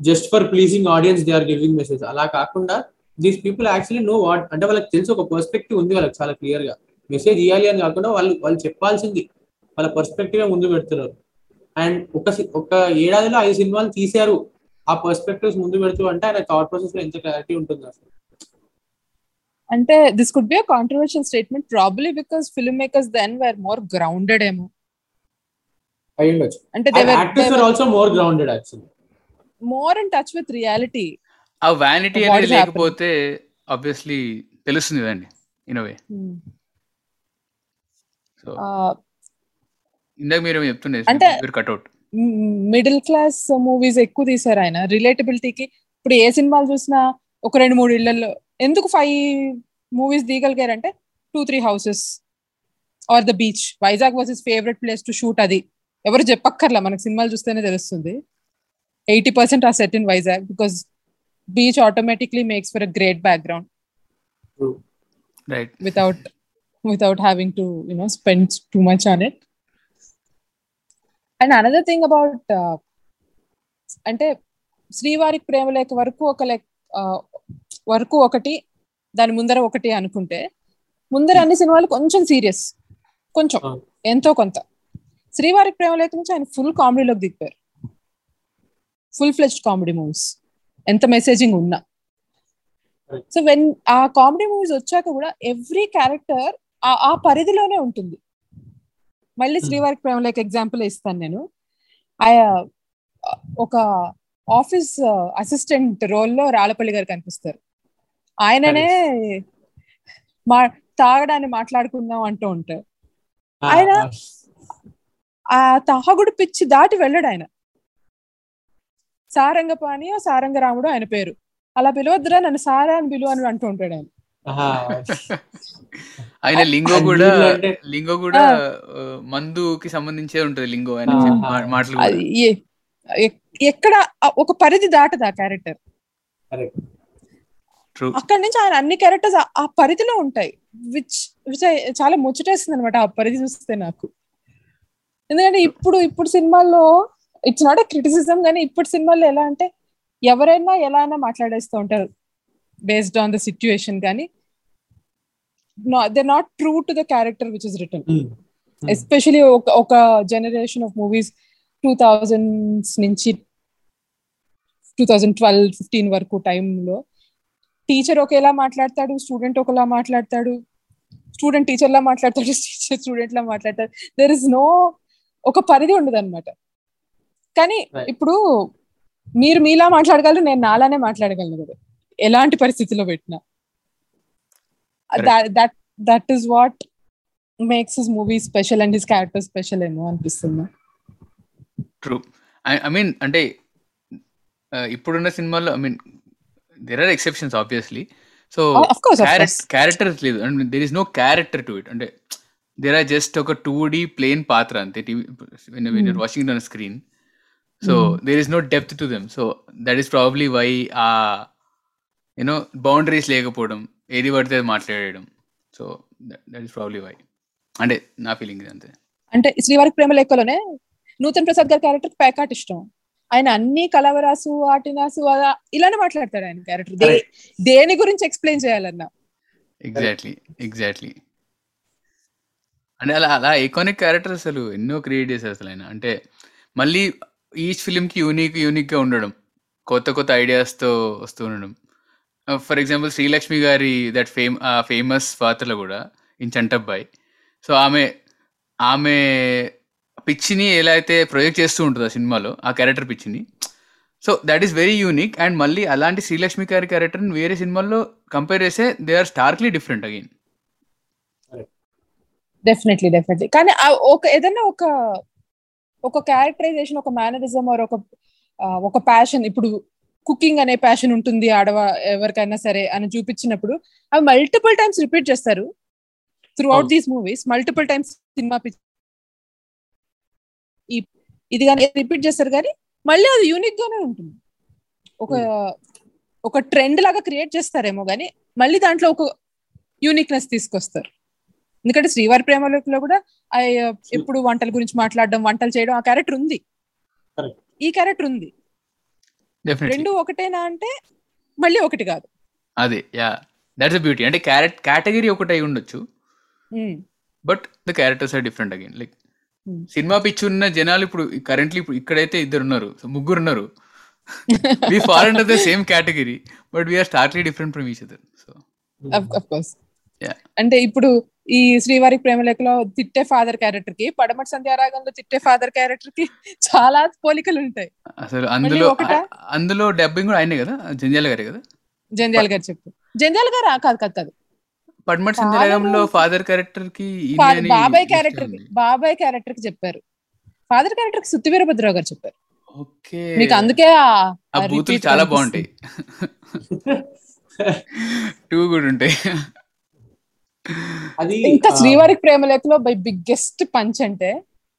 just for pleasing audience they are giving message అలా కాకుండా these people actually know what అంటే వాళ్ళకి తెలుసు ఒక పర్స్పెక్టివ్ ఉంది వాళ్ళకి చాలా క్లియర్గా. మెసేజ్ ఇవ్వాలి అని కాకుండా వాళ్ళు వాళ్ళు చెప్పాల్సింది. వాళ్ళ పర్స్పెక్టివ్ ముందు పెడుతున్నారు. అండ్ ఒక ఒక ఏడాదిలో ఐదు సినిమాలు తీశారు. ఆ పర్స్పెక్టివ్స్ ముందు పెడుతూ అంటే ఆయన థాట్ ప్రాసెస్లో ఎంత క్లారిటీ ఉంటుంది అసలు. అంటే this could be a controversial statement probably because film makers then were more grounded ఏమో అంటే are also more grounded actually more in touch with reality ఆ వ్యానిటీ అనేది? లేకపోతే ఆబ్వియస్లీ తెలుస్తుంది కదండి ఇన్ వే సో ఇందాక మీరు చెప్తుండే అంటే- మీరు కట్అవుట్ మిడిల్ క్లాస్ మూవీస్ ఎక్కువ తీసారు ఆయన. రిలేటబిలిటీకి ఇప్పుడు ఏ సినిమాలు చూసినా ఒక రెండు మూడు ఇళ్ళలో ఎందుకు five movies తీయగలిగారంటే two three houses are the beach Vizag was is favourite place to shoot అది. ఎవరు చెప్పక్కర్లా మనకు సినిమాలు చూస్తేనే తెలుస్తుంది. ఎయిటీ పర్సెంట్ ఆ set in Vizag because beach automatically makes for a great background right without without having to you know spend too much on it. And another thing about uh, అంటే శ్రీవారికి ప్రేమలేఖ వరకు ఒక లెక్ వరకు ఒకటి దాని ముందర ఒకటి అనుకుంటే ముందర అన్ని సినిమాలు కొంచెం సీరియస్. కొంచెం. ఎంతో కొంత. శ్రీవారికి ప్రేమలేఖ నుంచి ఆయన ఫుల్ కామెడీలోకి దిగిపోయారు. Full fledged comedy movies. ఎంత మెసేజింగ్ ఉన్నా. సో వెన్ ఆ కామెడీ మూవీస్ వచ్చాక కూడా ఎవ్రీ క్యారెక్టర్ ఆ పరిధిలోనే ఉంటుంది. మళ్ళీ Hmm. శ్రీవారికి ప్రేమలేఖ ఎగ్జాంపుల్ ఇస్తాను నేను. ఒక ఆఫీస్ అసిస్టెంట్ రోల్లో రాళ్ళపల్లి గారు కనిపిస్తారు. ఆయననే మా తాగడాన్ని మాట్లాడుకుందాం అంటూ ఉంటారు. ఆయన- ఆ తాగుడు పిచ్చి దాటి వెళ్ళాడు ఆయన. సారంగపాణి సారంగరాముడు ఆయన పేరు. అలా పిలవద్దురా నన్ను సారా అని పిలువ అని అంటూ ఉంటాడు ఆయన. ఆయన లింగో And కూడా లింగో కూడా మందుకి సంబంధించే ఉంటది లింగో ఆయన మాటలు ఎక్కడ ఒక పరిధి దాటదు ఆ క్యారెక్టర్. True. అక్కడి నుంచి ఆయన అన్ని క్యారెక్టర్స్ ఆ పరిధిలో ఉంటాయి. విచ్ విచ్ చాలా ముచ్చటేస్తుంది అనమాట ఆ పరిధి చూస్తే నాకు. ఎందుకంటే ఇప్పుడు ఇప్పుడు సినిమాల్లో ఇట్స్ నాట్ ఎ క్రిటిసిజం కానీ ఇప్పుడు సినిమాల్లో ఎలా అంటే ఎవరైనా ఎలా అయినా మాట్లాడేస్తూ ఉంటారు బేస్డ్ ఆన్ ద సిచ్యువేషన్ కానీ. They not true to the character which is return especially ఒక ఒక generation of movies two thousands నుంచి టూ థౌజండ్ ట్వెల్వ్ ఫిఫ్టీన్ వరకు టైంలో టీచర్ ఒకేలా మాట్లాడతాడు స్టూడెంట్ ఒకలా మాట్లాడతాడు స్టూడెంట్ టీచర్ లా మాట్లాడతాడు [laughs] టీచర్ స్టూడెంట్ లా మాట్లాడతాడు. దెర్ ఇస్ నో ఒక పరిధి ఉండదు అనమాట కానీ. ఇప్పుడు మీరు మీలా మాట్లాడగలరు నేను నాలానే మాట్లాడగలను కదా. ఎలాంటి పరిస్థితిలో పెట్టినా. That that is what makes his movie special and his character special ఏమో అనిపిస్తుంది. ట్రూ ఐ మీన్ అంటే ఆ, ఇప్పుడున్న సినిమాల్లో I mean there are exceptions obviously so characters లేదు. And there is no character to it అంటే దేర్ ఆర్ జస్ట్ ఒక two D plane పాత్ర అంతే. TV on screen so. There is no depth to them so that is probably why ఆ you know boundaries లేకపోవడం ఏది పడితే అది మాట్లాడేయడం. So that is probably why అంటే నా ఫీలింగ్ ఇది అంతే. అంటే శ్రీవారికి ప్రేమ లేఖలోనే నూతన్ ప్రసాద్ గారి క్యారెక్టర్ పేకాట్ ఇష్టం. ఆయన అన్ని కలవరాసు ఆటినాసు అలా ఇలానే మాట్లాడతాడు ఆయన క్యారెక్టర్ దేని గురించి ఎక్స్ప్లెయిన్ చేయాలన్నా. ఎగ్జాక్ట్లీ ఎగ్జాక్ట్లీ అంటే అలా అలా ఐకానిక్ క్యారెక్టర్ అసలు ఎన్నో క్రియేట్ చేశారు అసలు ఆయన. అంటే మళ్ళీ ఈచ్ ఫిలింకి యూనిక్ యూనిక్గా ఉండడం కొత్త కొత్త ఐడియాస్తో వస్తూ ఉండడం. ఫర్ ఎగ్జాంపుల్ శ్రీలక్ష్మి గారి దట్ ఫేమ్ ఫేమస్ పాత్రలో కూడా ఇన్ చంటబ్బాయి సో ఆమె ఆమె పిచ్చిని ఎలా అయితే ప్రొజెక్ట్ చేస్తూ ఉంటుంది ఆ సినిమాలో ఆ character పిచ్చిని so that is very unique and మళ్ళీ అలాంటి శ్రీలక్ష్మి గారి క్యారెక్టర్ని వేరే సినిమాల్లో కంపేర్ చేస్తే they are starkly different again. Definitely definitely కానీ ఒక ఏదైనా ఒక ఒక క్యారెక్టరైజేషన్ ఒక మేనరిజం ఆర్ ఒక ఒక ప్యాషన్ ఇప్పుడు కుకింగ్ అనే ప్యాషన్ ఉంటుంది ఆడవ ఎవరికైనా సరే అని చూపించినప్పుడు అవి మల్టిపుల్ టైమ్స్ రిపీట్ చేస్తారు. Throughout. These movies multiple times cinema ఈ ఇది కానీ రిపీట్ చేస్తారు కానీ మళ్ళీ అది యూనిక్ గానే ఉంటుంది. ఒక ఒక ట్రెండ్ లాగా క్రియేట్ చేస్తారేమో కానీ మళ్ళీ దాంట్లో ఒక యూనిక్నెస్ తీసుకొస్తారు. ఎందుకంటే శ్రీవారి ప్రేమలో కూడా ఎప్పుడు వంటల గురించి మాట్లాడడం వంటలు చేయడం ఆ క్యారెక్టర్ ఉంది. ఈ క్యారెక్టర్ ఉంది. రెండు ఒకటేనా అంటే మళ్ళీ ఒకటి కాదు. అదే యా. దట్స్ బ్యూటీ అంటే క్యారెట్ కేటగిరీ ఒకటి అయి ఉండొచ్చు but the characters are different again like. Cinema పిచ్చి ఉన్న జనాలు ఇప్పుడు కరెంట్లీ ఇప్పుడు ఇక్కడైతే ఇద్దరు ఉన్నారు. ముగ్గురు ఉన్నారు. We fall under the same category but we are starkly different from each other so. అంటే ఇప్పుడు ఈ శ్రీవారి ప్రేమలేఖలో తిట్టే ఫాదర్ క్యారెక్టర్కి పడమటి సంధ్యారాగంలో తిట్టే ఫాదర్ క్యారెక్టర్కి చాలా పోలికలు ఉంటాయి. అసలు అందులో అందులో డబ్బింగ్ కూడా ఆయనే కదా? జంజాల గారే కదా? జంధ్యాల గారు చెప్పు. జంధ్యాల గారు ఆ, కాదు కాదు కాదు. పడమటి సంధ్యారాగంలో. ఫాదర్ క్యారెక్టర్కి బాబాయ్ క్యారెక్టర్. బాబాయ్ క్యారెక్టర్కి చెప్పారు. ఫాదర్ క్యారెక్టర్కి సుత్తి వీరభద్రరావు గారు చెప్పారు. ఓకే. మీకు అందుకే ఆ- బూతులు చాలా. బాగుంటాయి. [laughs] టూ కూడా ఉంటాయి. అది ఇంకా శ్రీవారికి ప్రేమలేఖలో బై బిగ్గెస్ట్ పంచ్ అంటే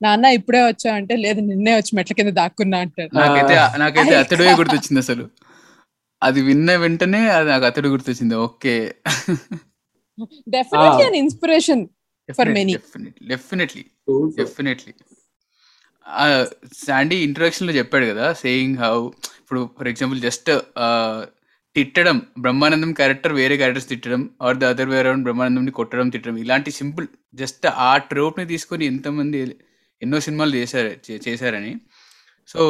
నాన్న ఇప్పుడే వచ్చా అంటే లేదు నిన్నే వచ్చి మెట్ల కింద దాక్కున్నా అంటాడు నాకైతే. నాకైతే అతడే గుర్తొచ్చింది అసలు అది విన్న వెంటనే అది నాకు అతడు గుర్తొచ్చింది okay definitely. An inspiration For many. Definitely. Definitely Sandy ఇంట్రొడక్షన్లో చెప్పాడు కదా సేయింగ్ హౌ ఇప్పుడు ఫర్ ఎగ్జాంపుల్ జస్ట్ తిట్టడం బ్రహ్మానందం క్యారెక్టర్ వేరే క్యారెక్టర్స్ తిట్టడం ఆర్ ద అదర్ వేరే బ్రహ్మానందంని కొట్టడం తిట్టడం ఇలాంటి సింపుల్ జస్ట్ ఆ ట్రోప్ని తీసుకొని ఎంతమంది ఎన్నో సినిమాలు చేశారు చేశారని. So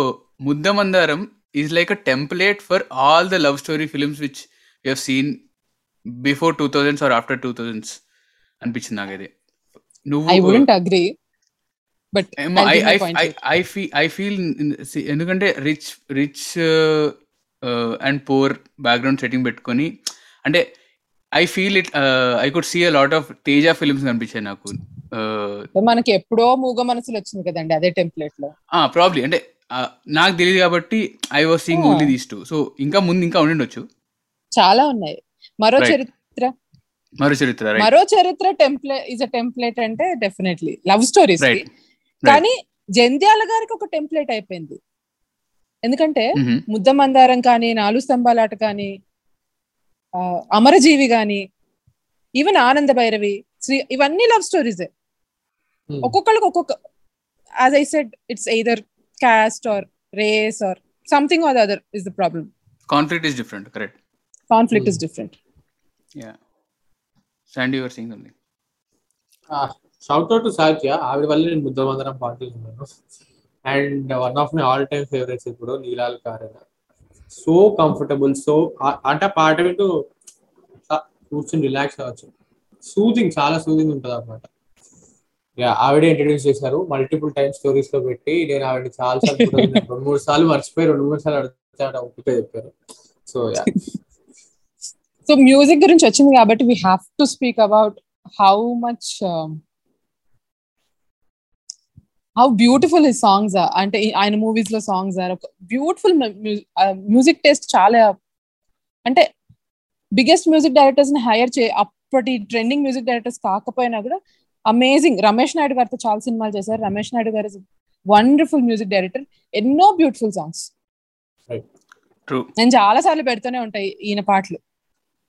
Muddamandaram is like a template for all the love story films which you have seen before two thousands or after two thousands అనిపించింది నాకైతే. ఐ నువ్వు wouldn't agree but I feel I feel ఎందుకంటే rich rich and poor background setting పెట్టుకొని అంటే I feel it I could see a lot of Teja films కనిపించాయి నాకు. మనకి ఎప్పుడో మూగ మనసులు వచ్చింది కదండి అదే టెంప్లెట్లో. ప్రాబ్లీ అంటే uh, నాకు తెలియదు కాబట్టి I was seeing. Only these two so ఇంకా ముందు ఇంకా ఉండిండొచ్చు. చాలా ఉన్నాయి. మరో. చరిత్ర. Maro Charitra Maro Charitra template is a template అంటే డెఫినెట్లీ లవ్ స్టోరీస్ కానీ జంధ్యాల గారికి ఒక టెంప్లెట్ అయిపోయింది. ఎందుకంటే ముద్ద మందారం కానీ నాలుగు స్తంభాలాట కానీ అమరజీవి కానీ ఈవెన్ ఆనంద భైరవి శ్రీ ఇవన్నీ లవ్ స్టోరీసే. ఒక్కొక్కరికి ఒక్కొక్క as I said it's either caste or race or something or other is the problem conflict is different correct conflict. Is different yeah Sandy your sing ఉంది షౌట్ అవుట్ టు సాహిత్య ఆవిడ వల్ల నేను బుద్ధమందరం పాటలు and one of my all time favourites ఇప్పుడు నీలాల్ కారణ సో కంఫర్టబుల్ సో అంటే పాట వింటూ కూర్చొని రిలాక్స్ అవ్వచ్చు. సూదింగ్ చాలా సూదింగ్ ఉంటుంది అన్నమాట యా ఆవిడే ఇంట్రడ్యూస్ చేశారు. మల్టిపుల్ టైమ్ స్టోరీస్లో పెట్టి నేను ఆవిడ చాలా సార్లు రెండు మూడు సార్లు మర్చిపోయి రెండు మూడు సార్లు అడుగుతాడు ఒకటే చెప్పారు. సో యా సో మ్యూజిక్ గురించి వచ్చింది కాబట్టి we have to speak about how much how beautiful his songs అంటే ఈ- ఆయన మూవీస్లో సాంగ్స్ ఒక బ్యూటిఫుల్ మ్యూజిక్ టేస్ట్ చాలా అంటే బిగ్గెస్ట్ మ్యూజిక్ డైరెక్టర్స్ని హైర్ చే అప్పటి ట్రెండింగ్ మ్యూజిక్ డైరెక్టర్స్ కాకపోయినా కూడా అమేజింగ్ రమేష్ నాయుడు గారితో చాలా సినిమాలు చేశారు. Ramesh Naidu garu wonderful music director ఎన్నో బ్యూటిఫుల్ సాంగ్స్ నేను చాలా సార్లు పెడుతూనే ఉంటాయి ఈయన పాటలు.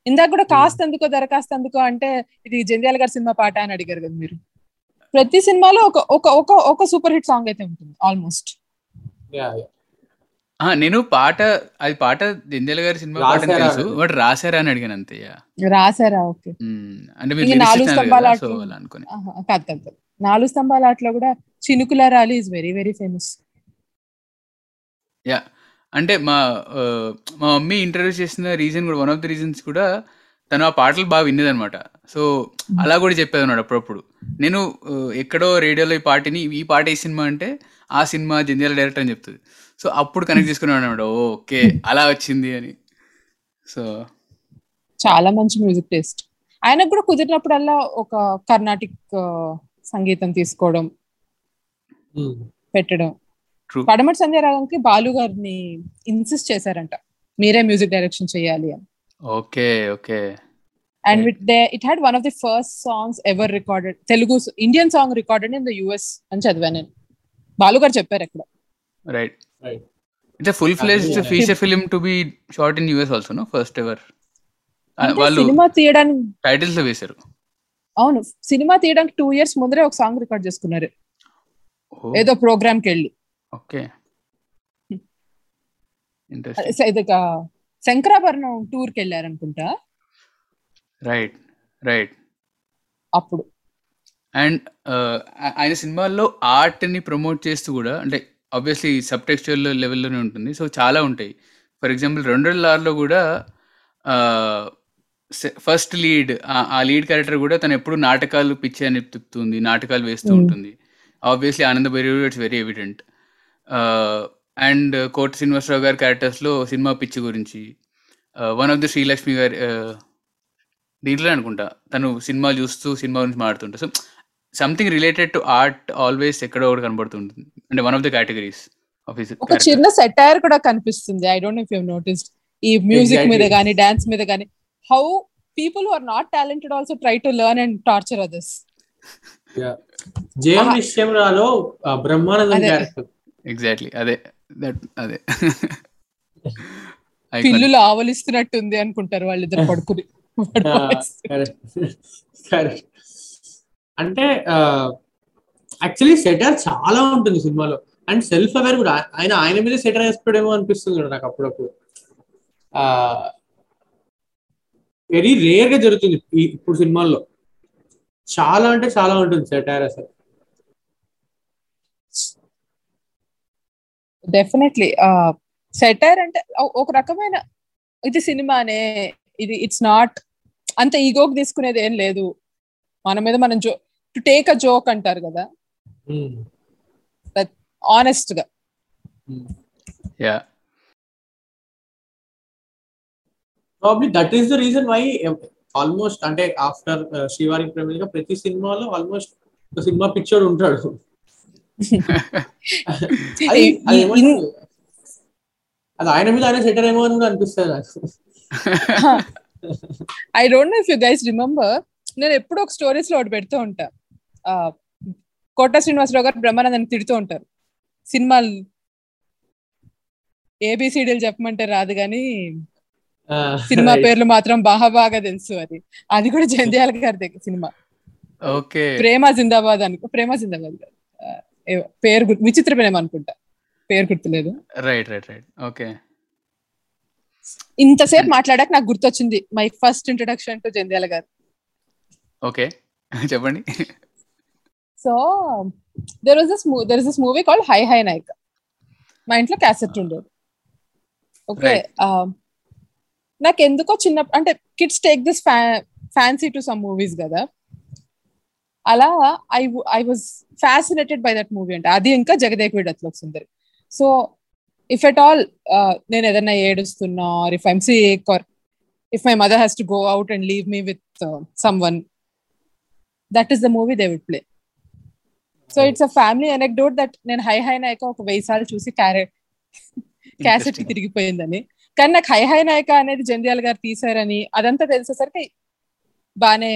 ఇందాక కూడా కాస్త ఎందుకో దరఖాస్తు ఎందుకో అంటే ఇది జంధ్యాల గారి సినిమా పాట అని అడిగారు కదా మీరు. ప్రతి సినిమాలో ఒక ఒక ఒక ఒక సూపర్ హిట్ సాంగ్ అయితే ఉంటుంది ఆల్మోస్ట్ యా ఆ, నేను పాట అది పాట జంధ్యాల గారి సినిమా పాట అని రాశారా తెలుసు. బట్ రాశారా అని అడిగాను అంతే. రాసారా ఓకే. అంటే మీరు నాలుగు స్తంభాల అనుకుని ఆహా, కాదు కాదు కాదు. నాలుగు స్తంభాల ఆటలో కూడా చినుకుల రాలి is very very famous yeah అంటే మా మా మమ్మీ ఇంట్రడ్యూస్ చేసిన రీజన్ కూడా వన్ ఆఫ్ ది రీజన్స్ కూడా తను ఆ పాటలు బాగా వినేది అనమాట సో అలా కూడా చెప్పేది అన్నమాట అప్పుడప్పుడు. నేను ఎక్కడో రేడియోలో ఈ పాటని ఈ పాట ఏ సినిమా అంటే ఆ సినిమా జంధ్యాల డైరెక్టర్ అని చెప్తుంది. సో అప్పుడు కనెక్ట్ చేసుకున్నాను అనమాట ఓకే అలా వచ్చింది అని. సో చాలా మంచి మ్యూజిక్ టేస్ట్ ఆయనకు కూడా కుదిరినప్పుడల్లా ఒక కర్ణాటిక్ సంగీతం తీసుకోవడం Hmm. పెట్టడం. పడమటి సంధ్యారాగంకి బాలు గారిని ఇన్సిస్ట్ చేశారంట మీరే మ్యూజిక్ డైరెక్షన్ చేయాలి అని. Okay okay. And Right. With they it had one of the first songs ever recorded Telugu Indian song recorded in the US అని చదివాను నేను. బాలు గారు చెప్పారు ఎక్కడ. Right Right. It's full fledged. Feature film to be shot in US also no first ever వాళ్ళు సినిమా తీయడానికి టైటిల్స్లో వేశారు. అవును. సినిమా తీయడానికి టూ ఇయర్స్ ముందరే ఒక సాంగ్ రికార్డ్ చేసుకున్నారు. ఏదో ప్రోగ్రామ్కి వెళ్ళి. ఓకే ఒక శంకరాభరణం టూర్కి వెళ్ళారనుకుంటా. రైట్ రైట్ అప్పుడు. అండ్ ఆయన సినిమాల్లో art ని ప్రమోట్ చేస్తూ కూడా అంటే ఆబ్వియస్లీ సబ్ టెక్స్చువల్ లెవెల్లోనే ఉంటుంది. సో చాలా ఉంటాయి. ఫర్ ఎగ్జాంపుల్ రెండు లార్లో కూడా ఫస్ట్ లీడ్ ఆ లీడ్ క్యారెక్టర్ కూడా తను ఎప్పుడు నాటకాలు పిచ్చి అని తిప్పుతుంది నాటకాలు వేస్తూ Hmm. ఉంటుంది. Obviously Ananda Bhairavi it's very evident and Kota Srinivasarao గారి క్యారెక్టర్స్లో సినిమా పిచ్చి గురించి వన్ ఆఫ్ ది శ్రీలక్ష్మి గారి uh, దీంట్లో అనుకుంటా. తను సినిమా చూస్తూ సినిమా గురించి మాడుతుంటా so something related to art always ఎక్కడో ఒకటి కనబడుతుంటుంది. అంటే one of the categories of ఒక చిన్న సెటైర్ కూడా కనిపిస్తుంది. I don't know if you noticed ఈ మ్యూజిక్ మీద Exactly. గానీ డాన్స్ మీద గానీ. How people are not talented also try to learn and torture others. నిశ్చయరాలో Brahmanandam. Character exactly అదే. దట్ అదే. పిల్లులు ఆవలిస్తున్నట్టుంది అనుకుంటారు వాళ్ళిద్దరు [laughs] పడుకుని అంటే యాక్చువల్లీ సెటర్ చాలా ఉంటుంది సినిమాలో. అండ్ సెల్ఫ్ అవేర్ కూడా. ఆయన ఆయన మీద సెటర్ వేసుకోవడేమో అనిపిస్తుంది కూడా నాకు అప్పుడప్పుడు. వెరీ రేర్గా జరుగుతుంది ఇప్పుడు సినిమాల్లో. చాలా అంటే చాలా ఉంటుంది సెటైర్ అసలు. డెఫినెట్లీ సెటైర్ అంటే ఒక రకమైన ఇది సినిమానే. ఇది ఇట్స్ నాట్ అంత ఈగోకి తీసుకునేది ఏం లేదు. మన మీద మనం జో టు టేక్ అ జోక్ అంటారు కదా. ఆనెస్ట్గా. Yeah probably that is the reason why almost అంటే ఆఫ్టర్ శ్రీవారి ప్రేమిగా ప్రతి సినిమాలో ఆల్మోస్ట్ ఒక సినిమా పిక్చర్ ఉంటాడు. [laughs] అది ఆయన మీద ఆయన సెటర్ ఏమో అని కూడా అనిపిస్తుంది నాకు. [laughs] I don't know if you guys remember నేను ఎప్పుడు ఒక స్టోరీస్లో ఒకటి పెడుతూ ఉంటా. కోట శ్రీనివాసరావు గారు బ్రహ్మానందని తిడుతూ ఉంటారు. సినిమాలు ఏబిసిడీలు చెప్పమంటే రాదు కానీ సినిమా. పేర్లు మాత్రం బాగా బాగా తెలుసు అది. అది కూడా జంధ్యాల గారి దగ్గర సినిమా. ఓకే. ప్రేమ జిందాబాద్ అనుకో ప్రేమ జిందాబాద్ పేరు విచిత్ర ప్రేమ అనుకుంటా. పేరు గుర్తులేదు. రైట్ రైట్ రైట్ ఓకే ఇంతసేపు మాట్లాడాక నాకు గుర్తొచ్చింది my first introduction to Jandhyala garu. Okay. చెప్పండి. So there was this there is this movie called Hai Hai Nayak మా ఇంట్లో క్యాసెట్ ఉండేది. ఓకే. నాకు ఎందుకో చిన్న అంటే kids take this fancy to some movies కదా. అలా I I was fascinated by that movie అంటే. అది ఇంకా జగదేక్ వీడత్లో సుందరి. సో ఇఫ్ ఎట్ ఆల్ నేను ఏదైనా ఏడుస్తున్నా or if I'm sick or if my mother has to go out and leave me with someone that is the movie they would play so it's a family anecdote that నేను హై హై నాయక ఒక వెయ్యి సార్లు చూసి carrot క్యాసెట్కి. తిరిగిపోయిందని. కానీ నాకు high Hai నాయక అనేది జంధ్యాల గారు తీసారని అదంతా తెలిసేసరికి బానే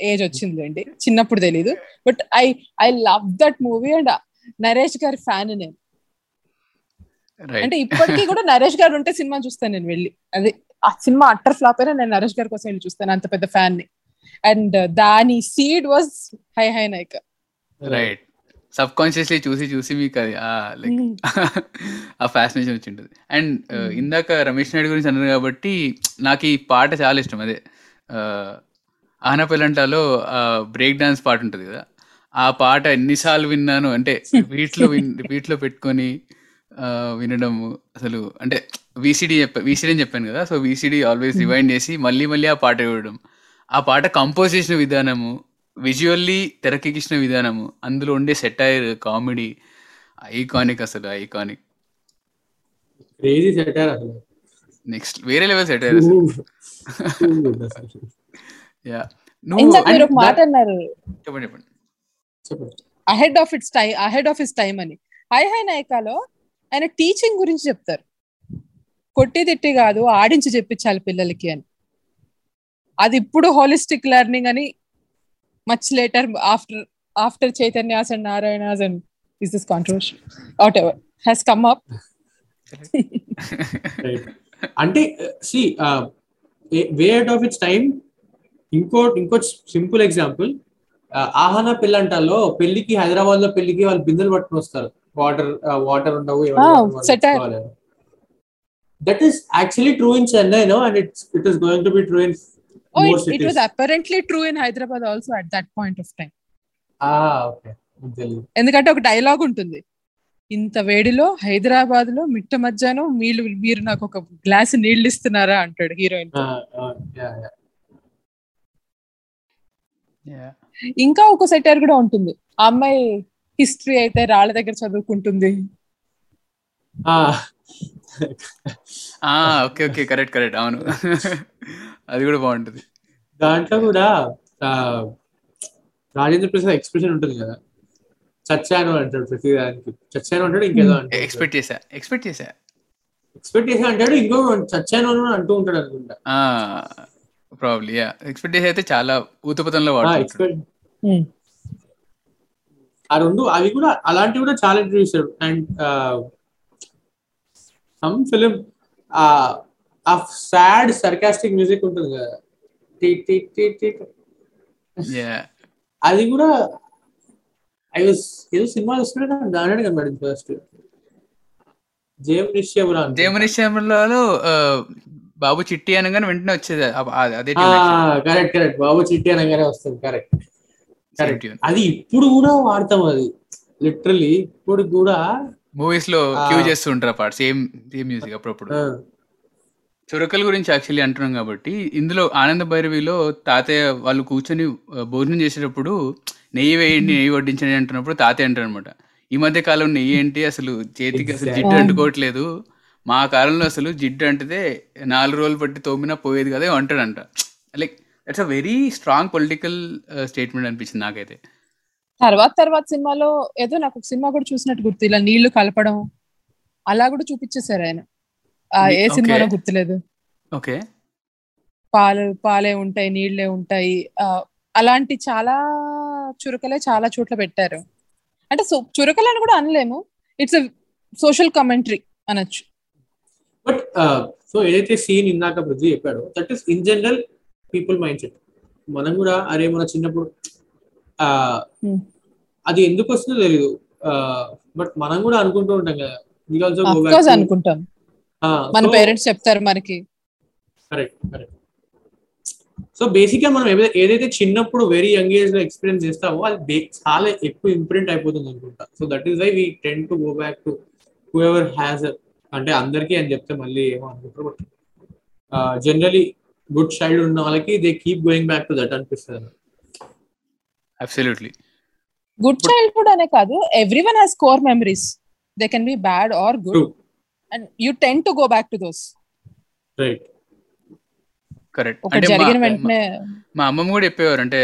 ఏజ్ వచ్చిందండి చిన్నప్పుడు తెలీదు. But I I love that movie and Naresh గారి ఫ్యాన్ నేను. అంటే ఇప్పటికీ కూడా నరేష్ గారు ఉంటే సినిమా చూస్తాను నేను వెళ్ళి. అది ఆ సినిమా అట్టర్ ఫ్లాప్ అయినా నేను నరేష్ గారి కోసం వెళ్ళి చూస్తాను అంత పెద్ద ఫ్యాన్ని అండ్ దాని seed was Hai Hai Nayaka. Right subconsciously చూసి చూసి మీకు అది లైక్ ఆ ఫ్యాసినేషన్ వచ్చి ఉంటుంది అండ్. ఇందాక రమేష్ నాయుడు గురించి అన్నారు కాబట్టి నాకు ఈ పాట చాలా ఇష్టం. అదే ఆన పెళ్ళంటాలో బ్రేక్ డాన్స్ పాట ఉంటుంది కదా. ఆ పాట ఎన్నిసార్లు విన్నాను అంటే [laughs] వీటిలో విన్ వీటిలో పెట్టుకొని ఆ, వినడము. అసలు అంటే వీసీడీ చెప్పా వీసీడీ అని చెప్పాను కదా సో వీసీడీ ఆల్వేస్ రివైండ్ చేసి మళ్ళీ మళ్ళీ ఆ పాట వినడం ఆ పాట కంపోజ్ చేసిన విధానము విజువల్లీ తెరకెక్కించిన విధానము అందులో ఉండే సెటైర్ కామెడీ ఐకానిక్ అసలు ఐకానిక్ క్రేజీ సెటర్ అసలు. నెక్స్ట్ వేరే లెవెల్ సెటైర్ అసలు. [laughs] అసలు. నువ్వు ఇందాక మాట అన్నారు. చెప్పండి చెప్పండి. చెప్పండి. Ahead of its time ahead of its time అని. హై హై నాయకాలో ఆయన టీచింగ్ గురించి చెప్తారు. కొట్టి తిట్టి కాదు ఆడించి చెప్పించాలి పిల్లలకి అని. అది ఇప్పుడు హోలిస్టిక్ లెర్నింగ్ అని much later after after Chaitanyas and Narayanas and is this controversial whatever has come up అంటే see way out of its time ఇంకో ఇంకో సింపుల్ ఎగ్జాంపుల్ ఆహాన పెళ్ళంటాలో పెళ్ళికి హైదరాబాద్లో పెళ్ళికి వాళ్ళు బిందెలు పట్టుకుని వస్తారు వాటర్ వాటర్ ఉండవు. That is actually true in Chennai no and it's it is going to be true in Oh, more it, it was apparently true in Hyderabad also at that point of time. Okay. తెలియదు ఎందుకంటే ఒక dialogue ఉంటుంది. ఇంత వేడిలో హైదరాబాద్లో మిట్ట మధ్యాహ్నం మీరు మీరు నాకు ఒక గ్లాస్ నీళ్ళు ఇస్తున్నారా అంటాడు హీరోయిన్ యా ఇంకా ఒక సెటర్ కూడా ఉంటుంది. ఆ అమ్మాయి హిస్టరీ అయితే రాళ్ళ దగ్గర చదువుకుంటుంది. ఓకే ఓకే కరెక్ట్ కరెక్ట్ అవును. అది కూడా బాగుంటుంది. దాంట్లో కూడా రాజేంద్ర ప్రసాద్ ఎక్స్ప్రెషన్ ఉంటుంది కదా. చచ్చాను అంటాడు ప్రతి దానికి. చచ్చాను అంటాడు ఇంకేదో అంటాడు. ఎక్స్పెక్ట్ చేసా ఎక్స్పెక్ట్ చేసా ఎక్స్పెక్ట్ చేసి అంటాడు ఇంకో చచ్చాను అని అంటూ ఉంటాడు అనుకుంటా. ప్రాబ్లీ యా ఎక్స్పెక్ట్ చేసి అయితే చాలా ఊతపతంలో ఎక్స్పెక్ట్ ఆ రెండు అవి కూడా అలాంటివి కూడా చాలా ఇంటర్వ్యూ చేశాడు and some film ah sad sarcastic music ఉంటుంది కదా. టీ టీ టీ టీ యా అది కూడా ఐ వాస్ ఏదో సినిమా చూస్తుంటే దాని కనబడింది ఫస్ట్ బాబు చిట్టి అనగానే వెంటనే వచ్చేది. అదే. కరెక్ట్ కరెక్ట్ బాబు చిట్టి అనగానే వస్తుంది కరెక్ట్. అది ఇప్పుడు కూడా వాడతాం అది. లిటరలీ ఇప్పుడు కూడా మూవీస్లో. క్యూ చేస్తూ ఉంటారు పాట సేమ్ సేమ్ మ్యూజిక్ అప్పుడప్పుడు. చురకల గురించి యాక్చువల్లీ అంటున్నాం కాబట్టి ఇందులో ఆనంద భైరవిలో తాతయ్య వాళ్ళు కూర్చొని భోజనం చేసేటప్పుడు నెయ్యి వేయండి నెయ్యి వడ్డించండి అంటున్నప్పుడు తాతయ్య అంటారు అనమాట ఈ మధ్య కాలం నెయ్యి ఏంటి? అసలు చేతికి అసలు జిడ్డు. అంటుకోవట్లేదు. మా కాలంలో అసలు జిడ్డు అంటితే నాలుగు రోజులు పట్టి తోమినా పోయేది కదా అంటాడంట. Like that's a very strong political statement అనిపించింది నాకైతే. తర్వాత తర్వాత సినిమాలో ఏదో నాకు ఒక సినిమా కూడా చూసినట్టు గుర్తు ఇలా నీళ్ళు కలపడం అలా కూడా చూపించేశారు ఆయన. ఆ, ఏ Okay. సినిమాలో గుర్తులేదు. ఓకే పాలు పాలే ఉంటాయి నీళ్ళే ఉంటాయి. ఆ, అలాంటి చాలా చురకలే చాలా చోట్ల పెట్టారు. అంటే సో- చురకలని కూడా అనలేము. ఇట్స్ సోషల్ కమెంటరీ అనొచ్చు. బట్ సో ఏదైతే సీన్ ఇందాక పృథ్వీ చెప్పాడో that is in general people mindset. మనం కూడా అరే మన చిన్నప్పుడు Hmm. అది ఎందుకు వస్తుందో తెలియదు బట్ మనం కూడా అనుకుంటూ ఉంటాం కదా. We also go back course to- అనుకుంటాం. మన పేరెంట్స్ చెప్తారు మనకి. కరెక్ట్ కరెక్ట్ సో బేసిక్గా మనం ఏదైతే చిన్నప్పుడు వెరీ యంగ్ ఏజ్లో ఎక్స్పీరియన్స్ చేస్తామో అది చాలా ఎక్కువ ఇంప్రింట్ అయిపోతుంది అనుకుంటా. So that is why we tend to go back to whoever has అంటే అందరికీ అని చెప్తే మళ్ళీ ఏమో అనుకుంటారు బట్ జనరలీ గుడ్ చైల్డ్ ఉన్న వాళ్ళకి they keep going back to that అనిపిస్తుంది. అబ్సల్యూట్లీ గుడ్ చైల్డ్హుడ్ అనే కాదు everyone has core memories they can be bad or good. And you tend to go back to those right correct ఒకటి జరిగిన వెంటనే మా అమ్మమ్మ కూడా చెప్పేవారు అంటే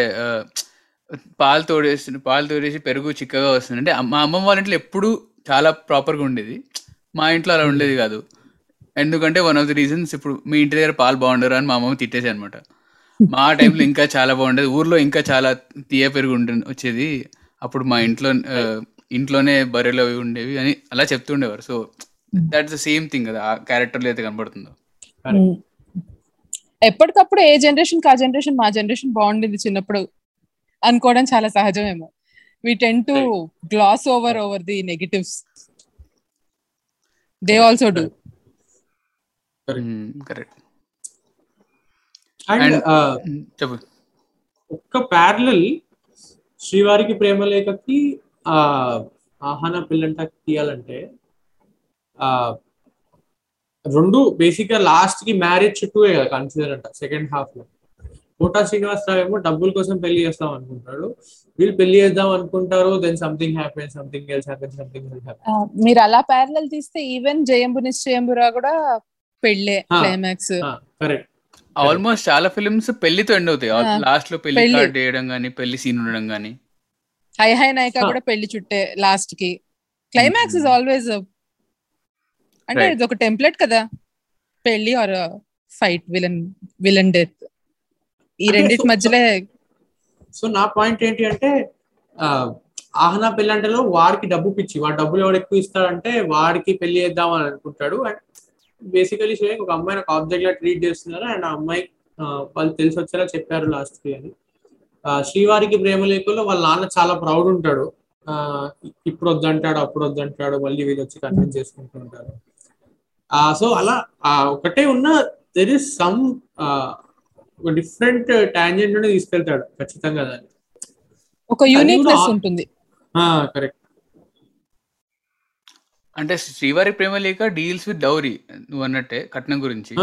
పాలు తోడేసి పాలు తోడేసి పెరుగు చిక్కగా వస్తుంది. అంటే మా అమ్మమ్మ వాళ్ళ ఇంట్లో ఎప్పుడు చాలా ప్రాపర్గా ఉండేది. మా ఇంట్లో అలా ఉండేది కాదు. ఎందుకంటే వన్ ఆఫ్ ది రీజన్స్ ఇప్పుడు మీ ఇంటి దగ్గర పాలు బాగుండరు అని మా అమ్మమ్మ తిట్టేసి అనమాట మా టైంలో ఇంకా చాలా బాగుండేది. ఊర్లో ఇంకా చాలా తీయ పెరుగు ఉండే వచ్చేది. అప్పుడు మా ఇంట్లో ఇంట్లోనే బర్రెలు అవి ఉండేవి అని అలా చెప్తుండేవారు so that's the same thing కదా. ఆ క్యారెక్టర్లో అయితే కనబడుతుందో. ఉమ్. ఎప్పటికప్పుడు ఏ జనరేషన్ ఆ జనరేషన్ మా జనరేషన్ బాగుండింది చిన్నప్పుడు. అనుకోవడం చాలా సహజమేమో. We tend to gloss over over the negatives. They also do. Correct and And- చెప్పు. ఒక్క ప్యారలల్ శ్రీవారికి ప్రేమలేఖకి ఆ ఆహన పిల్లంట తీయాలంటే ఆ రెండు బేసిక్గా లాస్ట్కి మ్యారేజ్ చుట్టూ కన్సిడర్ అంట సెకండ్ హాఫ్లో. కోటా శ్రీనివాసరావు ఏమో డబ్బుల కోసం పెళ్ళి చేస్తాం అనుకుంటాడు. వీళ్ళు పెళ్ళి చేద్దాం అనుకుంటారు then something happen something else happen something మీరు అలా ప్యారలల్ తీస్తే ఈవెన్ జయంబు నిశ్చయంబురా కూడా పెళ్ళే. క్లైమాక్స్ కరెక్ట్ ఆల్మోస్ట్ చాలా ఫిల్మ్స్ పెళ్ళితో ఎండ్ అవుతాయి ఆ, లాస్ట్లో పెళ్ళి పెళ్ళి. కార్డ్ వేయడం గానీ పెళ్ళి సీన్ ఉండడం గానీ హై హై నాయక. కూడా పెళ్ళి చుట్టే లాస్ట్కి క్లైమాక్స్ ఇస్. ఆల్వేస్ అంటే. ఇది ఒక టెంప్లెట్ కదా పెళ్ళి or fight villain villain death ఈ అంటే రెండింటి so- మధ్యలో సో నా పాయింట్ ఏంటి అంటే ఆహనా పెళ్ళంటలో వాడికి డబ్బు పిచ్చి వాడు డబ్బులు ఎవడు ఎక్కువ ఇస్తాడంటే వాడికి పెళ్ళి చేద్దాం అని అనుకుంటాడు అండ్ బేసికలీ షోయింగ్ ఒక అమ్మాయిని ఒక ఆబ్జెక్ట్ లా ట్రీట్ చేస్తున్నారు. అండ్ ఆ అమ్మాయి వాళ్ళు తెలిసి వచ్చేలా చెప్పారు లాస్ట్కి అని. శ్రీవారికి ప్రేమ లేఖలో వాళ్ళ నాన్న చాలా ప్రౌడ్ ఉంటాడు. ఇప్పుడు వద్దంటాడు అప్పుడు వద్దంటాడు మళ్ళీ వీళ్ళు వచ్చి కన్విన్స్ చేసుకుంటుంటారు సో అలా ఆ, ఒకటే ఉన్న దెర్ ఇస్ సమ్ ఒక డిఫరెంట్ టాంజెంట్ తీసుకెళ్తాడు. ఖచ్చితంగా దాన్ని. ఒక యూనిక్నెస్ ఉంటుంది. కరెక్ట్ అంటే శ్రీవారి ప్రేమ లేక డీల్స్ విత్ డౌరీ నువ్వు అన్నట్టే కట్నం గురించి.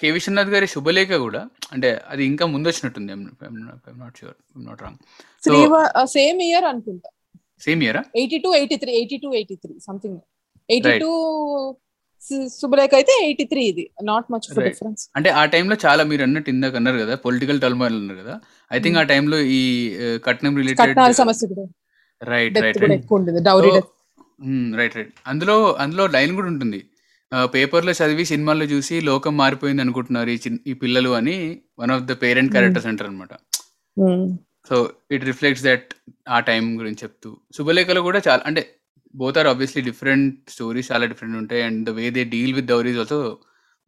కె విశ్వనాథ్ గారి శుభలేఖ కూడా అంటే అది ఇంకా ముందు వచ్చినట్టుంది not sure not wrong same year అనుకుంటా సేమ్ ఇయరా eighty two eighty three eighty two eighty three something eighty two Subhalekha అయితే ఎయిటీ త్రీ ఇది నాట్ మచ్. డిఫరెన్స్ అంటే ఆ టైంలో చాలా మీరు అన్నట్టు ఇందాక అన్నారు కదా పొలిటికల్ టర్మాయిల్ అన్నారు కదా. ఐ థింక్ ఆ టైంలో ఈ కట్నం రిలేటెడ్ సమస్య కూడా. రైట్ రైట్ ఎక్కువ డౌరీ రైట్ రైట్ అందులో అందులో లైన్ కూడా ఉంటుంది. పేపర్లో చదివి సినిమాల్లో చూసి లోకం మారిపోయింది అనుకుంటున్నారు ఈ ఈ పిల్లలు అని one of the parent. Characters అంటారు అనమాట సో ఇట్ రిఫ్లెక్ట్స్ దట్ ఆ టైం గురించి చెప్తూ. శుభలేఖలో కూడా చాలా అంటే both are obviously different stories చాలా డిఫరెంట్ ఉంటాయి. And the way they deal with dowries also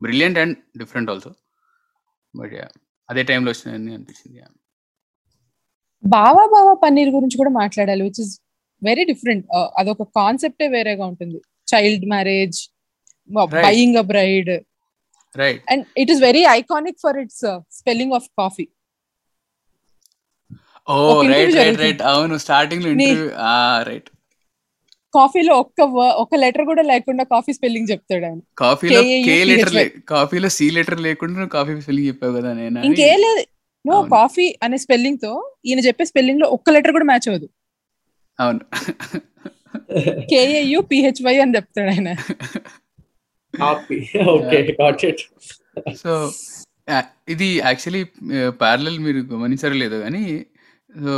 brilliant and different also but అదే టైంలో వచ్చిందని అనిపించింది. బావా బావా పన్నీర్ గురించి కూడా మాట్లాడాలి విచ్ ఇస్ వెరీ డిఫరెంట్ అదొక కాన్సెప్టే వేరేగా ఉంటుంది. Child marriage. Buying a bride right and it is very iconic for its spelling of coffee oh right right. Right అవును స్టార్టింగ్లో రైట్ కాఫీలో ఒక్క ఒక లెటర్ కూడా లేకుండా కాఫీ స్పెల్లింగ్ చెప్తాడు ఆయన. కాఫీలో కే లెటర్. కాఫీలో సి లెటర్ లేకుండా కాఫీ స్పెల్లింగ్ చెప్పావు కదా నేను. ఇంకే లేదు కాఫీ అనే స్పెల్లింగ్తో ఈయన చెప్పే స్పెల్లింగ్లో ఒక్క లెటర్ కూడా మ్యాచ్ అవ్వదు. అవును. కేఏయు పిహెచ్వై అని చెప్తాడు ఆయన. కాపీ ఓకే గాట్ ఇట్ సో ఇది యాక్చువల్లీ ప్యారలల్ మీరు గమనించారో లేదో కానీ సో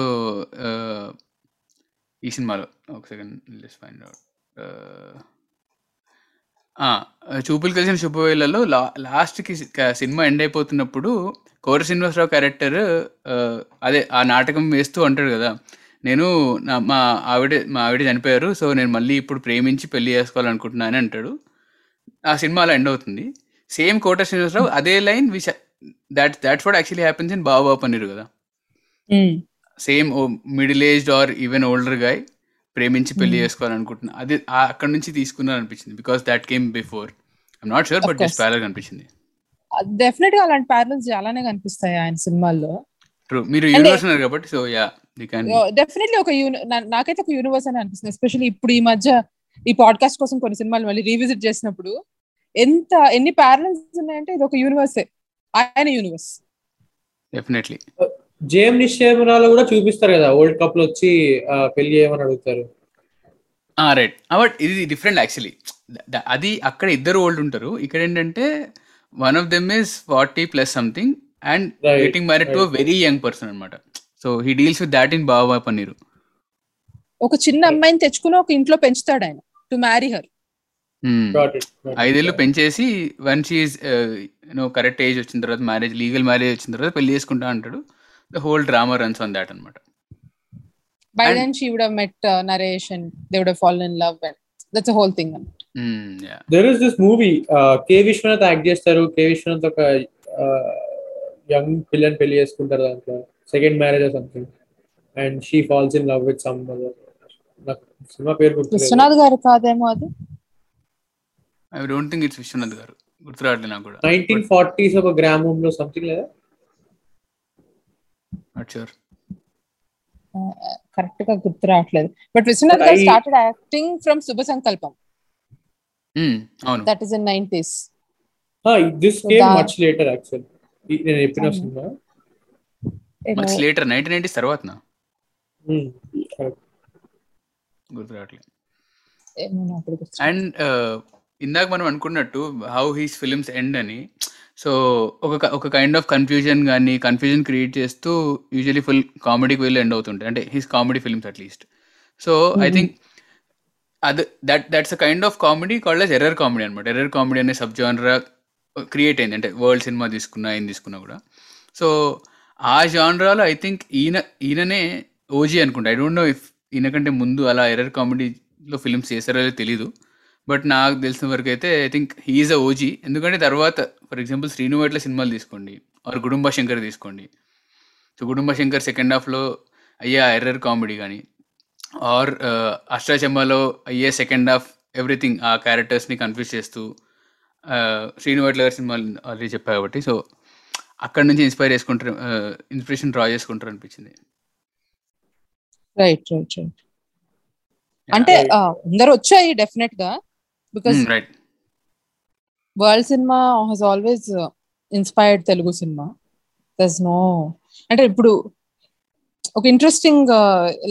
ఈ సినిమాలో ఒక సెకండ్ లెస్ ఫైండ్ అవుట్ చూపులు కలిసిన శుభవేళలో లా లాస్ట్కి సినిమా ఎండ్ అయిపోతున్నప్పుడు కోర శ్రీనివాసరావు క్యారెక్టర్ అదే ఆ నాటకం వేస్తూ అంటాడు కదా. నేను నా మా ఆవిడ మా ఆవిడ చనిపోయారు సో నేను మళ్ళీ ఇప్పుడు ప్రేమించి పెళ్ళి చేసుకోవాలనుకుంటున్నాను అని అంటాడు. ఆ సినిమా అలా ఎండ్ అవుతుంది. సేమ్ కోట శ్రీనివాసరావు అదే line which that that's what actually happens in బాబా పన్నీరు కదా. Same middle aged or even older guy ప్రేమించి పెళ్ళి Hmm. చేసుకోవాలనుకుంటున్నా. అది అక్కడ నుంచి తీసుకున్నారు అనిపించింది because that came before I'm not sure but. Just parallel అనిపించింది డెఫినెట్గా అలాంటి ప్యారల్స్ చాలానే కనిపిస్తాయి ఆయన సినిమాల్లో. ట్రూ మీరు యూనివర్స్ ఉన్నారు కాబట్టి సో యా డెఫినెట్లీ ఒక నాకైతే ఒక యూనివర్స్ అని అనిపిస్తుంది. ఎస్పెషల్లీ ఇప్పుడు ఈ మధ్య ఈ పాడ్కాస్ట్ కోసం కొన్ని సినిమాలు మళ్ళీ రీవిజిట్ చేసినప్పుడు ఎంత ఎన్ని ప్యారల్స్ ఉన్నాయంటే ఇది ఒక యూనివర్సే ఆయన యూనివర్స్ డెఫినెట్లీ జేఎం నిశ్చయమరాలో కూడా చూపిస్తారు కదా వరల్డ్ కప్లో వచ్చి పెళ్ళి చేయమని అడుగుతారు. రైట్ బట్ ఇది డిఫరెంట్ యాక్చువల్లీ అది అక్కడ ఇద్దరు ఓల్డ్ ఉంటారు. ఇక్కడ ఏంటంటే one of them is forty plus something and getting married to. Very young person అనమాట so he deals with that in బాబా పన్నీరు ఒక చిన్న అమ్మాయిని తెచ్చుకుని ఒక ఇంట్లో పెంచుతాడు ఆయన టు మ్యారీ హర్. ఐదేళ్ళు పెంచేసి one she you know correct age వచ్చిన తర్వాత మ్యారేజ్ లీగల్ మ్యారేజ్ వచ్చిన తర్వాత పెళ్ళి చేసుకుంటా అంటాడు. The whole drama runs on that అనమాట by And- then she would have met Naresh and they would have fallen in love and that's whole thing there is this movie K Vishwanath act చేస్తారు. కే విశ్వనాథ్ ఒక young పిల్లని పెళ్ళి చేసుకుంటారు దాంట్లో. Second marriage something and she falls in love with some నాకు సినిమా పేరు గుర్తులేదు. విశ్వనాథ్ గారు కాదేమో అది? I don't think it's Vishwanath garu. గుర్తు రావట్లేదు నాకు కూడా. నైన్టీన్ ఫార్టీస్ ఒక గ్రామంలో సంథింగ్ లేదా? కరెక్ట్గా గుర్తు రావట్లేదు. But Vishwanath But garu I- started acting from Shubha Sankalpam that is in nineties this came much later actual నేను చెప్పిన Um, సినిమా. మచ్ లేటర్ నైన్టీన్ నైన్టీస్ తర్వాత Hmm. గుర్తు రావట్లేదు. అండ్ ఇందాక మనం అనుకున్నట్టు హౌ హీస్ ఫిల్మ్స్ ఎండ్ అని. సో ఒక ఒక కైండ్ ఆఫ్ కన్ఫ్యూజన్ కానీ కన్ఫ్యూజన్ క్రియేట్ చేస్తూ యూజువలీ ఫుల్ కామెడీకి వెళ్ళి ఎండ్ అవుతుంటాయి. అంటే he's comedy films at least so I. Think అది that that's a kind of comedy called as error comedy అనమాట ఎర్రర్ కామెడీ అనే సబ్ జానరా క్రియేట్ అయింది. అంటే వరల్డ్ సినిమా తీసుకున్నా ఏం తీసుకున్నా కూడా. సో ఆ జానరాలో ఐ థింక్ ఈయన ఈయననే ఓజీ అనుకుంటా. ఐ డోంట్ నో ఇఫ్ ఈయన కంటే ముందు అలా ఎర్రర్ కామెడీలో ఫిల్మ్స్ చేశారో లేదో తెలీదు. బట్ నాకు తెలిసిన వరకు అయితే I think he's a OG ఎందుకంటే తర్వాత ఫర్ ఎగ్జాంపుల్ శ్రీను వైట్ల సినిమాలు తీసుకోండి ఆర్ గుడుంబ శంకర్ తీసుకోండి. సో గుడుంబ శంకర్ సెకండ్ హాఫ్లో అయ్యే ఎర్రర్ కామెడీ కానీ ఆర్ అష్టాచమ్మలో అయ్యే సెకండ్ హాఫ్ ఎవ్రీథింగ్ ఆ క్యారెక్టర్స్ని కన్ఫ్యూజ్ చేస్తూ uh, శ్రీను వైట్ల గారి సినిమాలు ఆల్రెడీ చెప్పా కాబట్టి. సో అక్కడ నుంచి ఇన్స్పైర్ చేసుకుంటారు ఇన్స్పిరేషన్ డ్రా చేసుకుంటారు అనిపించింది. రైట్ రైట్ రైట్ అంటే అందరు వచ్చాయి డెఫినెట్గా. బికాస్ వరల్డ్ సినిమా హాస్ ఆల్వేస్ ఇన్స్పైర్డ్ తెలుగు సినిమా దస్ నో అంటే ఇప్పుడు ఒక ఇంట్రెస్టింగ్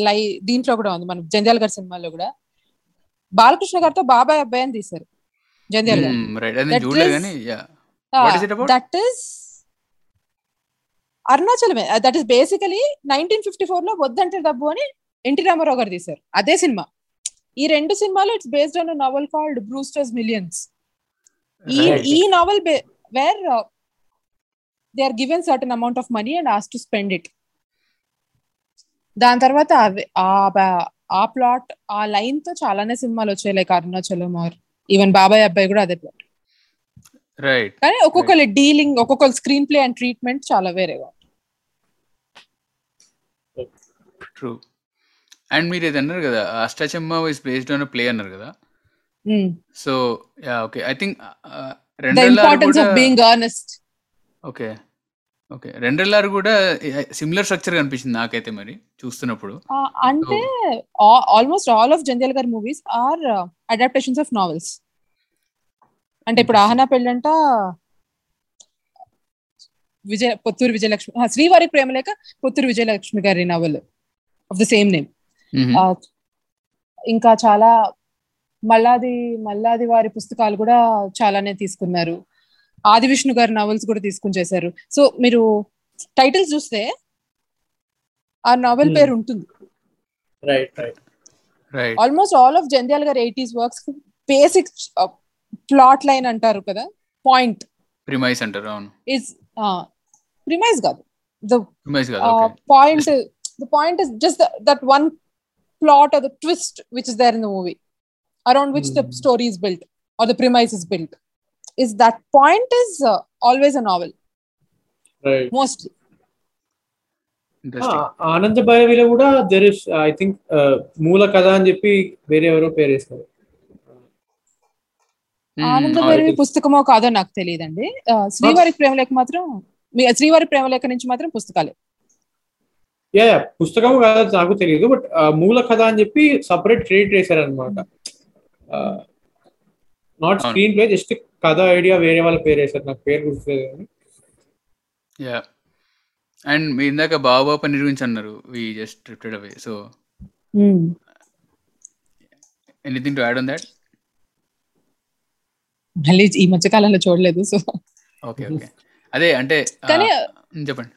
లై దీంట్లో కూడా ఉంది. మన జంధ్యాల గారి సినిమాలో కూడా. బాలకృష్ణ గారితో బాబాయ్ అబ్బాయి అని తీశారు. Jandhyala garu. About? That is అరుణాచలమే. That is basically nineteen fifty ఫోర్లో వద్దంటే డబ్బు అని ఎన్టీ రామారావు గారు తీశారు. అదే సినిమా. ఈ రెండు సినిమాలు it's based on novel called Brewster's Millions ఈ. ఈ novel where they are given certain amount of money and has to spend it దాని తర్వాత ఆ ప్లాట్ ఆ లైన్తో చాలానే సినిమాలు వచ్చాయి లైక్ అరుణాచలం ఆర్ ఈవెన్ బాబాయ్ అబ్బాయి కూడా అదే ప్లాట్ రైట్ కానీ ఒక్కొక్కరి డీలింగ్ ఒక్కొక్కరి స్క్రీన్ ప్లే అండ్ ట్రీట్మెంట్ చాలా వేరేగా. ట్రూ అండ్ మీరు ఇది అన్నారు కదా Ashtachamma is based on play అన్నారు కదా. So yeah okay I think okay okay రెండెల్లారు కూడా సిమిలర్ స్ట్రక్చర్ కనిపించింది నాకైతే మరి చూస్తున్నప్పుడు. అంటే ఆల్మోస్ట్ ఆల్ ఆఫ్ జంధ్యాల గారి movies are adaptations of novels అంటే ఇప్పుడు ఆహనా పెళ్ళంట విజయ పొత్తూరు విజయలక్ష్మి శ్రీవారి ప్రేమలేక పొత్తూరు విజయలక్ష్మి గారి novel of the same name. ఇంకా చాలా మల్లాది మల్లాది వారి పుస్తకాలు కూడా చాలానే తీసుకున్నారు. ఆది విష్ణు గారి నవల్స్ కూడా తీసుకుని చేశారు. సో మీరు టైటిల్స్ చూస్తే ఆ నవల్. పేరు ఉంటుంది. Right right right almost all of Jandhyala garu eighties works basic plot line అంటారు కదా పాయింట్ ప్రిమైస్ అంటారు అవును. ఇస్ ప్రిమైజ్ కాదు. ద ప్రిమైస్ కాదు okay point the point is just that one plot or the twist which is there in the movie around which the Hmm. story is built or the premise is built is that point is uh, always a novel right mostly ఆనంద భైరవిలో కూడా there is I think మూల కథ అని చెప్పి వేరే ఎవరో పేరు వేస్తారు ఆనంద భైరవి పుస్తకమో కాదో నాకు తెలియదండి శ్రీవారి ప్రేమలేఖ మాత్రం శ్రీవారి ప్రేమలేఖ నుంచి మాత్రం పుస్తకాలే యా యా, పుస్తకం కాదు నాకు తెలియదు బట్ మూల కథ అని చెప్పి సపరేట్ క్రెడిట్ వేశారు అనమాట నాట్. స్క్రీన్ ప్లే జస్ట్ కథ ఐడియా వేరే వాళ్ళ పేరు వేశారు నాకు పేరు గుర్తులేదు కానీ. యా. అండ్ మీ ఇందాక బాబా పన్నీర్ గురించి అన్నారు we just drifted away so anything to add on that మళ్ళీ ఈ మధ్య కాలంలో చూడలేదు సో ఓకే ఓకే అదే అంటే చెప్పండి.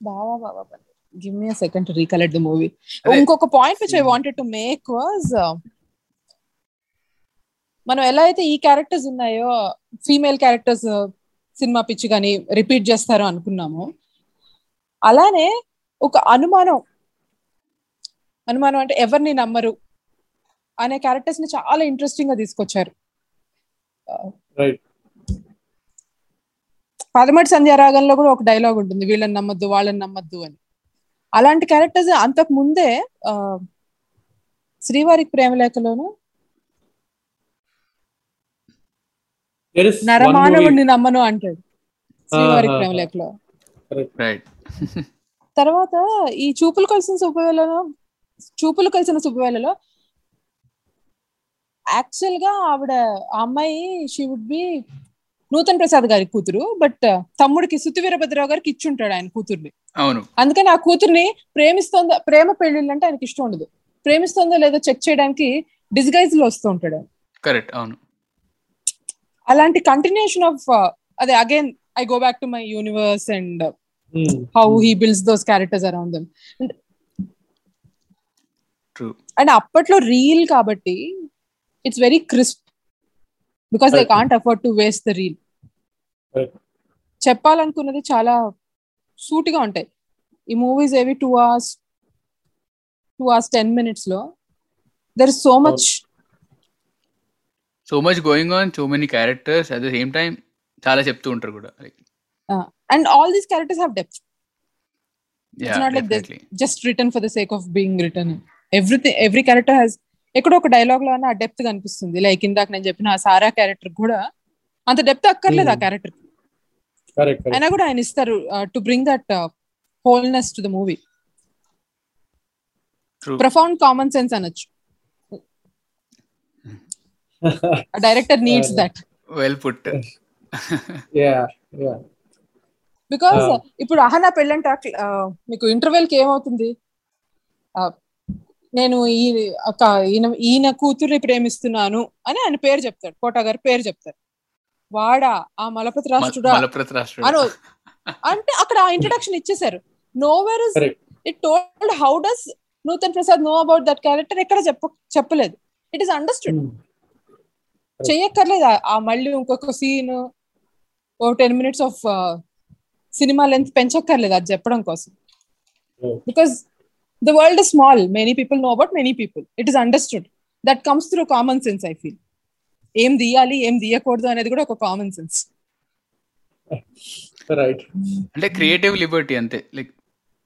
Bava Bava give me second to recollect the movie. ఇంకొక point which I wanted to make was మనం ఎలా అయితే ఈ క్యారెక్టర్స్ ఉన్నాయో ఫీమేల్ క్యారెక్టర్స్ సినిమా పిచ్చి కానీ రిపీట్ చేస్తారో అనుకున్నాము అలానే ఒక అనుమానం అనుమానం అంటే ఎవరిని నమ్మరు అనే క్యారెక్టర్స్ని చాలా ఇంట్రెస్టింగ్గా తీసుకొచ్చారు. రైట్ పదమటి సంధ్యారాగంలో కూడా ఒక డైలాగ్ ఉంటుంది వీళ్ళని నమ్మద్దు వాళ్ళని నమ్మద్దు అని. అలాంటి క్యారెక్టర్స్ అంతకు ముందే శ్రీవారికి ప్రేమలేఖలోను నరమానవుడిని నమ్మను అంటాడు శ్రీవారికి ఆహా. ప్రేమలేఖలో రైట్ [laughs] తర్వాత ఈ చూపులు కలిసిన శుభవేళలో చూపులు కలిసిన శుభవేళలో యాక్చువల్గా ఆవిడ అమ్మాయి she would be Nutan Prasad గారి కూతురు బట్ తమ్ముడికి సుత్తి వీరభద్రరావు గారికి ఇచ్చుంటాడు ఆయన కూతుర్ని. అవును. అందుకని ఆ కూతుర్ని ప్రేమిస్తోందో ప్రేమ పెళ్ళిళ్ళు అంటే ఆయనకి ఇష్టం ఉండదు. ప్రేమిస్తోందో లేదో చెక్ చేయడానికి డిస్గైజ్లో వస్తూ ఉంటాడు. కరెక్ట్ అవును. అలాంటి కంటిన్యూషన్ ఆఫ్ అదే again I go back to my universe and. How he builds those characters around them true and అప్పట్లో రీల్ కాబట్టి it's very crisp because they. Can't afford to waste the reel. చెప్పాలనుకున్నది చాలా సూటిగా ఉంటాయి ఈ movies ఏవి two hours two hours ten మినిట్స్లో there is so much so much going on so many characters at the same time చాలా చెప్తూ ఉంటారు కూడా like and all these characters have depth yeah It's not like this. Definitely just return for the sake of being return everything every character has ఎక్కడో ఒక డైలాగ్లో ఆ depth కనిపిస్తుంది. Like ఇందాక నేను చెప్పిన ఆ సారా క్యారెక్టర్ కూడా అంత డెప్త్ అక్కర్లేదు ఆ Hmm. క్యారెక్టర్. అయినా కూడా ఆయన ఇస్తారు to bring that wholeness to the movie true profound common sense అనొచ్చు. [laughs] Director needs Yeah, that well put. Because. ఇప్పుడు అహనా పెళ్ళంటే మీకు ఇంటర్వెల్కి ఏమవుతుంది? Uh, నేను ఈ ఒక ఈయన ఈయన కూతుర్ని ప్రేమిస్తున్నాను అని ఆయన పేరు చెప్తాడు. కోట గారి పేరు చెప్తారు. వాడా ఆ మలపతి రాష్ట్రుడా? మలప్రత రాష్ట్రుడు? అను అంటే అక్కడ ఆ ఇంట్రడక్షన్ ఇచ్చేసారు no where is. It told how does Nutan Prasad know about that character ఎక్కడ చెప్ప చెప్పలేదు. It is understood Hmm. చెయ్యక్కర్లేదు. ఆ- మళ్ళీ ఇంకొక scene oh ten minutes of cinema length పెంచక్కర్లేదు అది చెప్పడం కోసం. Because the world is small many people know about many people it is understood that comes through common sense I feel ఏం తీయాలి ఏం తీయకూడదు అనేది కూడా ఒక కామన్ సెన్స్ Right. అంటే క్రియేటివ్ లిబర్టీ అంతే. Like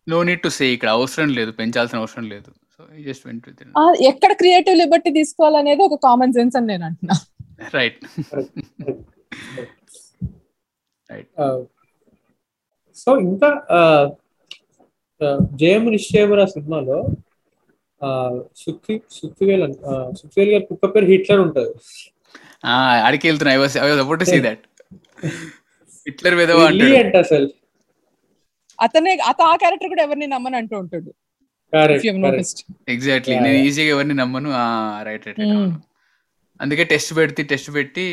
no need to say ఇక్కడ అవసరం లేదు పెంచాల్సిన అవసరం లేదు. సో జస్ట్ వెంట్ విత్ ఎక్కడ క్రియేటివ్ లిబర్టీ తీసుకోవాలనేది ఒక కామన్ సెన్స్ అని నేను అంటున్నా. రైట్. రైట్ సో ఇంకా జయము నిశ్చయమురా సినిమాలో సుత్తి సుత్తివేల్ సుత్తివేల్ గారి కుక్క పేరు హిట్లర్ ఉంటుంది. అడికి వెళ్తున్నా. I was I was about to see that Hitler అంట అసలు. అతనే అత ఆ క్యారెక్టర్ కూడా ఎవరిని నమ్మని అంటూ ఉంటాడు. ఎగ్జాక్ట్లీ నేను. ఈజీగా ఎవరిని నమ్మను రైట్ రైట్ అందుకే టెస్ట్ పెడితే టెస్ట్ పెట్టి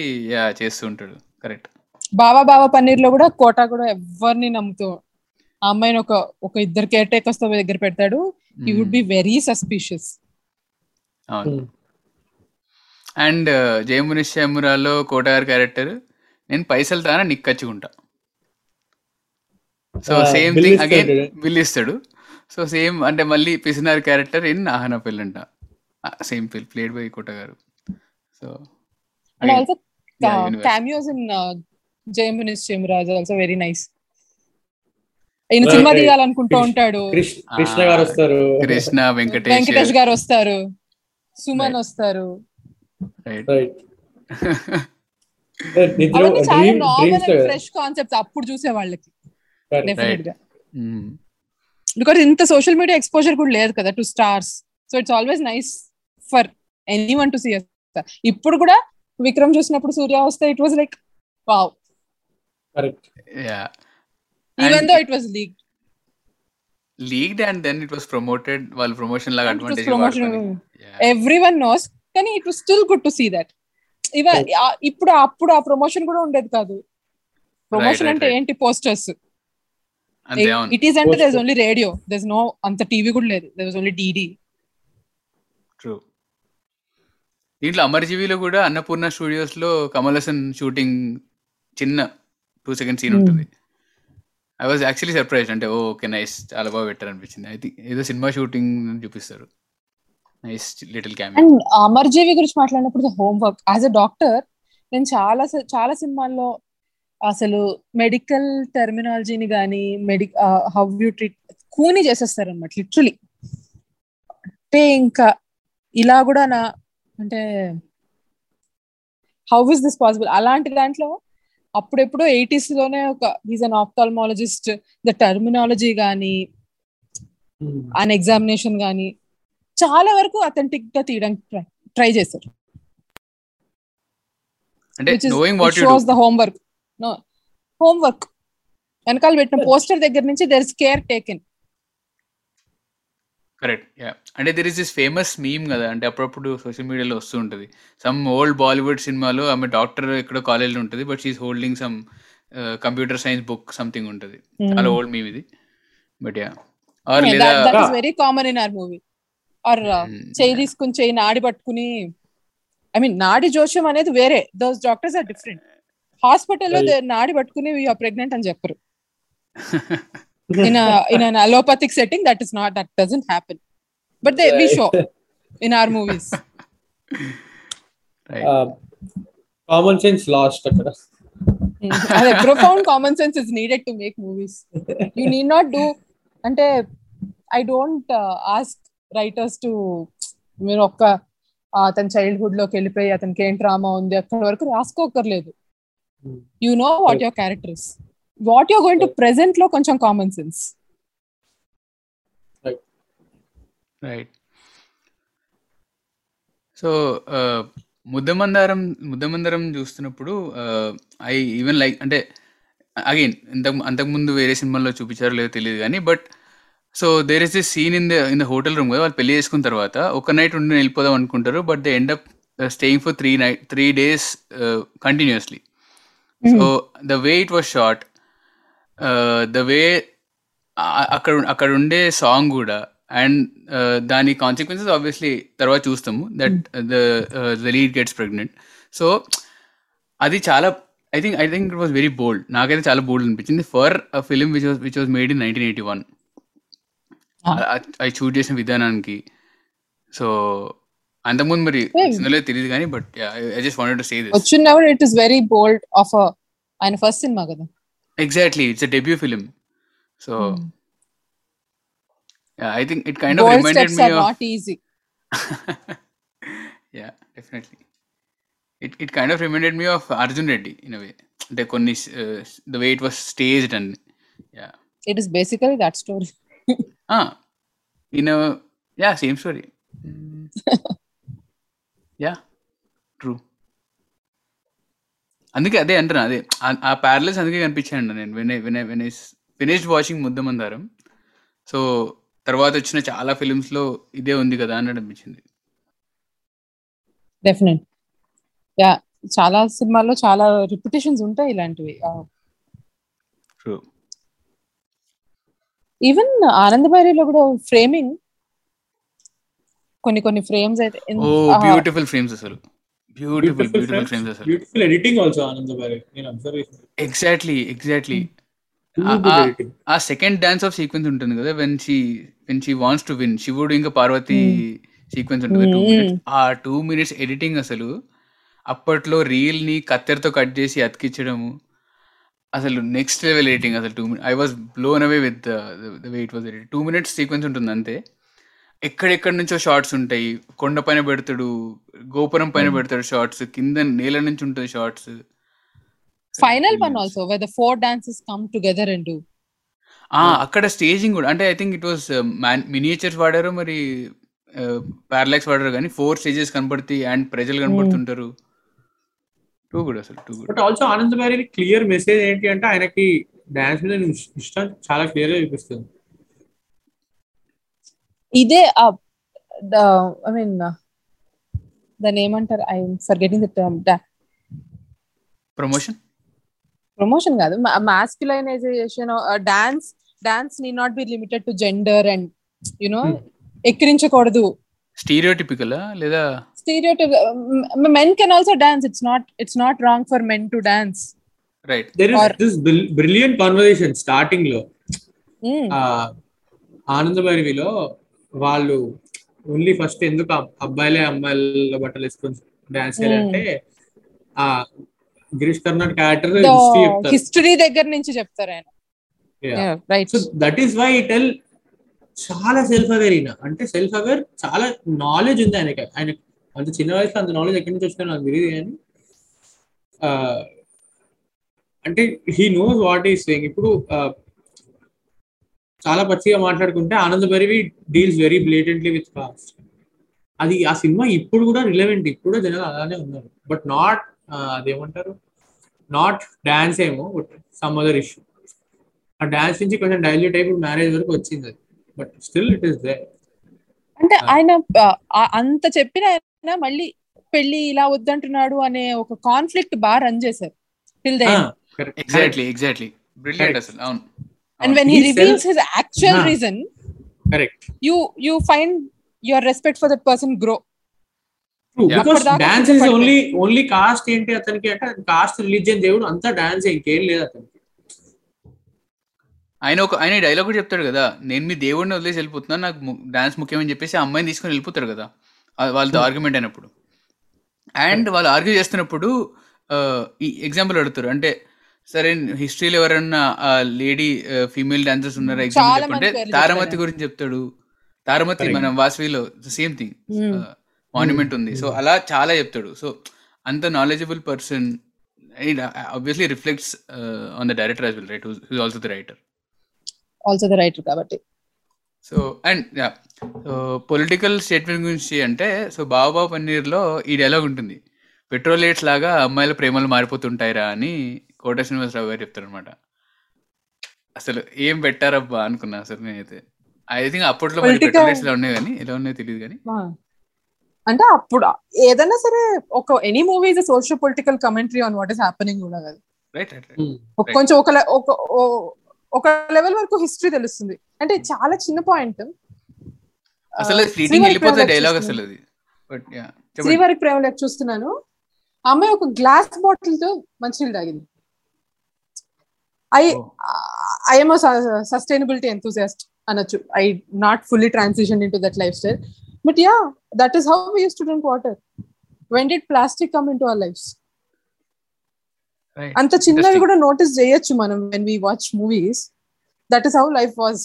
చేస్తూ ఉంటాడు. కరెక్ట్ బావా బావా పన్నీర్లో కూడా కోట కూడా ఎవరిని నమ్ముతూ ఆ అమ్మాయిని ఒక ఒక ఇద్దరు కేర్ టేకర్స్తో దగ్గర పెడతాడు. ఈ would be very suspicious and జయముని శ్యామురాలో కోటగారి క్యారెక్టర్ నేను పైసలు తానా నీకు ఖర్చుకుంటా so Ah, same thing again. Bill ఇస్తాడు సో సేమ్ అంటే మళ్ళీ పిసినార్ character in Ahana Pellanta. Same fill played by Kota garu so. Cameos in also very nice ఈయన సినిమా. తీయాలనుకుంటూ ఉంటాడు. కృష్ణ కృష్ణ గారు వస్తారు. కృష్ణ వెంకటేష్. వెంకటేష్ గారు వస్తారు. సుమన్ Right. వస్తారు. ఫ్రెష్ [laughs] కాన్సెప్ట్స్ అప్పుడు చూసే వాళ్ళకి. డెఫినెట్గా Mm. బికాస్ ఇంత సోషల్ మీడియా ఎక్స్పోజర్ కూడా లేదు కదా to stars so it's always nice for any one to see ఇప్పుడు కూడా విక్రమ్ చూసినప్పుడు సూర్య వస్తే it was like wow correct Yeah. Even And though it was leak leaked. And then it was promoted వాళ్ళ promotion లాగా And it was advantage promotion. Every one knows కానీ it was still good to see that ఇవ ఇప్పుడు అప్పుడు ఆ promotion కూడా ఉండేది కాదు. ప్రమోషన్ అంటే. ఏంటి? పోస్టర్స్ ఇట్ ఈస్ అంటే there Posters. Only radio there no అంత టీవీ కూడా లేదు. దర్ ఓన్లీ డీడీ ట్రూ దీంట్లో అమర్జీవిలో కూడా అన్నపూర్ణ స్టూడియోస్లో కమల్ హాసన్ షూటింగ్ చిన్న టూ సెకండ్ సీన్. ఉంటుంది. ఐ వాజ్ యాక్చువల్లీ సర్ప్రైజ్ అంటే ఓ ఓకే నైస్. చాలా బాగా పెట్టారు అనిపించింది. ఐ థింక్ ఏదో సినిమా షూటింగ్ చూపిస్తారు. Nice little cameo and Amarjeevi గురించి మాట్లాడినప్పుడు హోంవర్క్. యాజ్ అ డాక్టర్ నేను చాలా చాలా సినిమాల్లో అసలు మెడికల్ టెర్మినాలజీని కానీ మెడి హౌ యూ ట్రీట్ కూని చేసేస్తారు అనమాట లిటరలీ. అంటే ఇంకా ఇలా కూడా నా అంటే హౌ ఇస్ దిస్ పాసిబుల్ అలాంటి దాంట్లో అప్పుడెప్పుడు ఎయిటీస్లోనే ఒక is an ophthalmologist the terminology కానీ అన్ ఎగ్జామినేషన్ కానీ చాలా వరకు అథెంటిక్గా తీయడానికి ట్రై చేశారు. no homework. వెనకాల పెట్టిన పోస్టర్ దగ్గర నుంచి there is care taken correct. Yeah అంటే there is this famous meme కదా అంటే అప్పుడప్పుడు సోషల్ మీడియాలో వస్తూ ఉంటుంది. సమ్ ఓల్డ్ బాలీవుడ్ సినిమాలో ఆమె డాక్టర్ ఎక్కడో కాలేజ్లో ఉంటుంది but she holding some computer science book something ఉంటుంది. చాలా ఓల్డ్ మీమ్ ఇది. బట్ యా ఆర్ లేదా that is very common in our movie our చేయి తీసుకుని చేయి నాడి పట్టుకుని ఐ మీన్ నాడి జోష్యం అనేది వేరే. దోస్ డాక్టర్స్ ఆర్ డిఫరెంట్ హాస్పిటల్లో నాడి పట్టుకుని ప్రెగ్నెంట్ అని చెప్పరు. [laughs] In in an allopathic setting that is not that doesn't happen but they we show in our movies common sense lost అక్కడ అదే profound common sense is needed to make movies you need not do అంటే I don't ask writers to మీరు ఒక్క అతని చైల్డ్హుడ్లోకి వెళ్ళిపోయి అతనికి ఏం drama ఉంది అక్కడి వరకు రాసుకోకర్లేదు. You know what your characters what your going to ప్రెసెంట్లో కొంచెం common sense. Right so Muddamandaram Muddamandaram చూస్తున్నప్పుడు ఐ ఈవెన్ లైక్ అంటే అగైన్ ఇంత అంతకుముందు వేరే సినిమాల్లో చూపించారో లేదో తెలియదు కానీ but so there is this scene in the in the hotel room కదా వాళ్ళు పెళ్ళి చేసుకున్న తర్వాత ఒక నైట్ ఉండి వెళ్ళిపోదాం అనుకుంటారు but they end up staying for three night three days continuously so the way it was short the way అక్కడ అక్కడ ఉండే సాంగ్ కూడా అండ్ దాని కాన్సిక్వెన్సెస్ ఆబ్వియస్లీ తర్వాత చూస్తాము that the lead gets pregnant so అది చాలా I think I think it was very bold నాకైతే చాలా బోల్డ్ అనిపించింది. For a film which was which was made in nineteen eighty one అది షూట్ చేసిన విధానానికి. సో అంతకుముందు మరి సినిమాలో తెలియదు కానీ but I just wanted to say this వచ్చినప్పుడు it is very bold of ఆయన ఫస్ట్ సినిమా కదా. Exactly, it's a debut film, so mm. yeah, I think it kind Bold of reminded steps me are of. Not easy. [laughs] yeah, definitely. It it kind of reminded me of Arjun Reddy in a way. The uh, the way it was staged and yeah. It is basically that story. [laughs] ah, you know, yeah, same story. Hmm. [laughs] yeah, true. అందుకే అదే అంటున్నా అదే. ఆ- ఆ ప్యారలెస్ అందుకే కనిపించాను నేను. When when when finished watching Muddamandaram so తర్వాత వచ్చిన చాలా ఫిలిమ్స్లో ఇదే ఉంది కదా అని అనిపించింది. డెఫినెట్ యా చాలా సినిమాల్లో చాలా రిపిటేషన్స్ ఉంటాయి ఇలాంటివి. ట్రూ ఈవెన్ ఆనందబారిలో కూడా ఫ్రేమింగ్ కొన్ని కొన్ని ఫ్రేమ్స్ అయితే ఓ ఎంత- ఆ, బ్యూటిఫుల్ ఫ్రేమ్స్ అసలు. బ్యూటిఫుల్ బ్యూటిఫుల్ ఫ్రేమ్స్ అసలు beautiful editing also Anand Bari నేను అబ్జర్వ్ చేసిన ఎగ్జాక్ట్లీ ఎగ్జాక్ట్లీ ఆ- సెకండ్ డాన్స్ ఆఫ్ సీక్వెన్స్ ఉంటుంది కదా when she when she wants to win Shivudu ఇంకా పార్వతి సీక్వెన్స్ ఉంటుంది టూ. మినిట్స్ ఆ టూ మినిట్స్ ఎడిటింగ్ అసలు అప్పట్లో రీల్ని కత్తెరతో కట్ చేసి అతికించడము. అసలు నెక్స్ట్ లెవెల్ ఎడిటింగ్ అసలు too I was blown away with the way it was edit two minutes sequence ఉంటుంది అంతే. ఎక్కడెక్కడి నుంచో షార్ట్స్ ఉంటాయి. కొండ పైన పెడతాడు గోపురం పైన పెడతాడు షార్ట్స్ కింద నేల నుంచి ఉంటుంది shots final one also where the four dances come together and do ఆ అక్కడ స్టేజింగ్ కూడా అంటే I think it was miniatures వాడారు మరి పారలాక్స్ వాడారు కానీ ఫోర్ స్టేజెస్ కనపడతాయి అండ్ ప్రజలు కనపడుతుంటారు. టూ గుడ్ అసలు too good but also Anand Bari clear message ఏంటి అంటే ఆయనకి డాన్స్ మీద ఇష్- ఇష్టం చాలా క్లియర్గా చూపిస్తుంది. ఇదే ఐ మీన్ దాన్ని ఏమంటారు? I forgetting the. Term promotion promotion కాదు masculinization dance dance need not be limited to gender and you know. ఎక్కిరించకూడదు. Stereotypical లేదా? Stereotype men can also dance it's not it's not wrong for men to dance right there is this brilliant conversation స్టార్టింగ్లో వాళ్ళు only first ఎందుకు అబ్- అబ్బాయిలే అమ్మాయిల బట్టలు వేసుకొని dance చేయాలంటే ఆ గిరీష్ కర్నాడ్ క్యారెక్టర్ హిస్టరీ చెప్తారు. హిస్టరీ దగ్గర నుంచి చెప్తారు ఆయన. So that is why tell చాలా సెల్ఫ్ అవేర్ ఈయన. అంటే సెల్ఫ్ అవేర్ చాలా నాలెడ్జ్ ఉంది ఆయనకి. ఆయన అంత చిన్న వయసులో అంత నాలెడ్జ్ ఎక్కడి నుంచి వచ్చినా నాకు తెలియదు కానీ అంటే he knows what is saying ఇప్పుడు చాలా పచ్చిగా మాట్లాడుకుంటే Anand Bhairavi deals very blatantly with caste అది ఆ సినిమా ఇప్పుడు కూడా రిలవెంట్ ఇప్పుడు కూడా జనాలు అలానే ఉన్నారు. బట్ నాట్ అదేమంటారు? నాట్ డాన్స్ ఏమో బట్ సమ్ అదర్ ఇష్యూ ఆ డాన్స్ నుంచి కొంచెం డైల్యూట్ అయిపోయి మ్యారేజ్ వరకు వచ్చింది అది. But still it is they అంటే. ఆయన అంత చెప్పిన ఆయన మళ్ళీ పెళ్ళి ఇలా వద్దంటున్నాడు అనే ఒక కాన్ఫ్లిక్ట్ బాగా రన్ చేశారు. Till they exactly exactly brilliant. అసలు అవును. And when he He reveals his actual Ah. Reason correct you you find your respect for that person grow Yeah. Because dance is. Only only caste ఏంటి అతనికి అంటే cost religion దేవుడు అంతా dance ఇంకేం లేదు అతనికి ఆయన ఒక ఆయన డైలాగ్ కూడా చెప్తాడు కదా నేను మీ దేవుడిని వదిలేసి వెళ్ళిపోతున్నా నాకు డాన్స్ ముఖ్యమని చెప్పేసి ఆ అమ్మాయిని తీసుకొని వెళ్ళిపోతారు కదా వాళ్ళతో ఆర్గ్యుమెంట్ అయినప్పుడు అండ్ వాళ్ళు ఆర్గ్యూ చేస్తున్నప్పుడు ఆ, ఈ ఎగ్జాంపుల్ అడుగుతారు అంటే సరే హిస్టరీలో ఎవరన్నా లేడీ ఫీమేల్ డాన్సర్స్ ఉన్నారా? ఎగ్జాంపుల్ చెప్పంటే పేర్లు తారమతి. గురించి చెప్తాడు. తారమతి. మన వాసవిలో సేమ్ థింగ్. మాన్యుమెంట్ ఉంది. So Hmm. అలా చాలా చెప్తాడు. సో అంత knowledgeable person obviously reflects on the director as well right who also the writer also the writer కాబట్టి. So and yeah so political statement గురించి అంటే సో బాబాబా పన్నీర్లో ఈ డైలాగ్ ఉంటుంది. పెట్రోలేట్స్ లాగా అమ్మాయిల ప్రేమలు మారిపోతుంటాయిరా అని కోట శ్రీనివాసరావు గారు చెప్తారనమాట అసలు ఏం పెట్టారబ్బా అనుకున్నా అసలు నేనైతే. ఐ థింక్ అప్పట్లో ఉన్నాయి కానీ ఎలా ఉన్నాయో తెలియదు కానీ. అంటే అప్పుడు ఏదైనా సరే ఒక any movie is social political commentary on what is happening కూడా కదా. ఒక కొంచెం ఒక ఒక లెవెల్ వరకు హిస్టరీ తెలుస్తుంది. అంటే చాలా చిన్న పాయింట్ అసలు డైలాగ్ అసలు అది. శ్రీవారి ప్రేమ లేక చూస్తున్నాను. ఆ అమ్మాయి ఒక గ్లాస్ బాటిల్తో మంచినీళ్ళు తాగింది. ఐ. ఐఎమ్ సస్టైనబిలిటీ ఎంతూజియాస్ట్ అనొచ్చు I not fully transition into that life style but yeah that is how we used to drink water when did plastic come into our life. అంత చిన్నవి. కూడా నోటీస్ చేయొచ్చు మనం when we watch movies that is how life was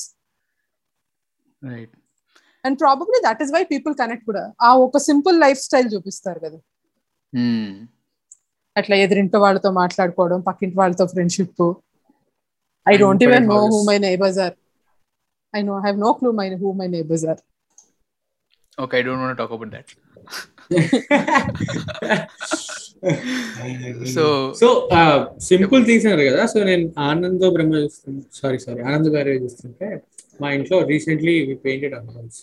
and probably that is why people connect కూడా. ఆ ఒక simple life style చూపిస్తారు కదా. అట్లా ఎదురింటి వాళ్ళతో మాట్లాడుకోవడం పక్కింటి వాళ్ళతో friendship I And don't even private know who houses. My neighbours are I know have no clue my who my neighbours are okay I don't want talk about that so so simple things అన్నారు కదా. So నేను ఆనంద్ బ్రహ్మ చూస్తున్నా. Sorry sorry Anand గారు చూస్తుంటే మా ఇంట్లో recently painted house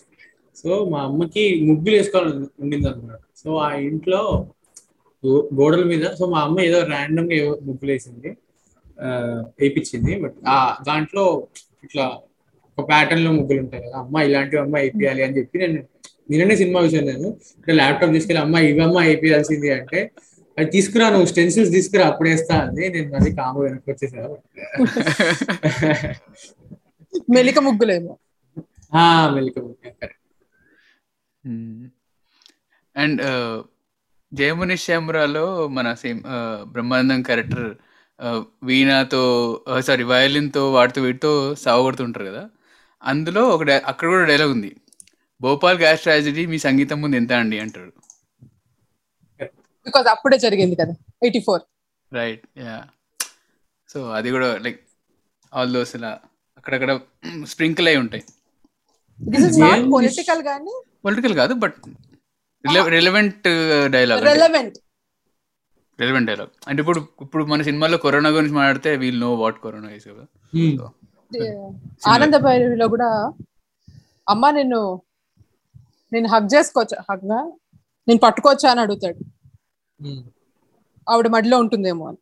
so మా అమ్మకి ముగ్గులు వేసుకోవాలని ఉండింది అనమాట సో ఆ ఇంట్లో గోడల మీద సో మా అమ్మ ఏదో ర్యాండమ్గా ముగ్గులు వేసింది. వేయించింది బట్ ఆ దాంట్లో ఇట్లా ఒక ప్యాటర్న్లో ముగ్గులు ఉంటాయి కదా అమ్మ ఇలాంటివి అమ్మ వేపియాలి అని చెప్పి నేను నిన్ననే సినిమా చూసాను నేను. అంటే ల్యాప్టాప్ తీసుకెళ్ళి అమ్మ ఇవమ్మ వేపియాల్సింది అంటే అది తీసుకురా నువ్వు స్టెన్సిల్స్ తీసుకురా అప్పుడు వేస్తా అంది నేను అది కాము వెనక్కి వచ్చేసా. [laughs] మెలిక ముగ్గులేమో. మెల్లిక కరెక్ట్. అండ్ జయముని శ్యామరాలో మన సేమ్ బ్రహ్మానందం క్యారెక్టర్ వీణాతో సారీ వయలిన్తో వాటితో వీటితో సావగొడుతుంటారు కదా. అందులో ఒక అక్కడ కూడా డైలాగ్ ఉంది. భోపాల్ గ్యాస్ ట్రాజడీ మీ సంగీతం ముందు ఎంత అండి అంటాడు బికాస్ అప్పుడే జరిగింది కదా eighty four. Right yeah so అది కూడా లైక్ ఆల్ దోస్ ఇలా అక్కడక్కడ స్ప్రింకిల్ అయి ఉంటాయి పొలిటికల్ కాదు but relevant dialogue relevant relevant dialogue అంటే ఇప్పుడు ఇప్పుడు మన సినిమాలో కరోనా గురించి మాట్లాడితే we'll know what corona is కదా. ఆనంద భైరవిలో కూడా అమ్మ నేను నేను హక్ చేసుకోవచ్చా? హక్ నేను పట్టుకోవచ్చా అని అడుగుతాడు. ఆవిడ మడిలో ఉంటుందేమో అని.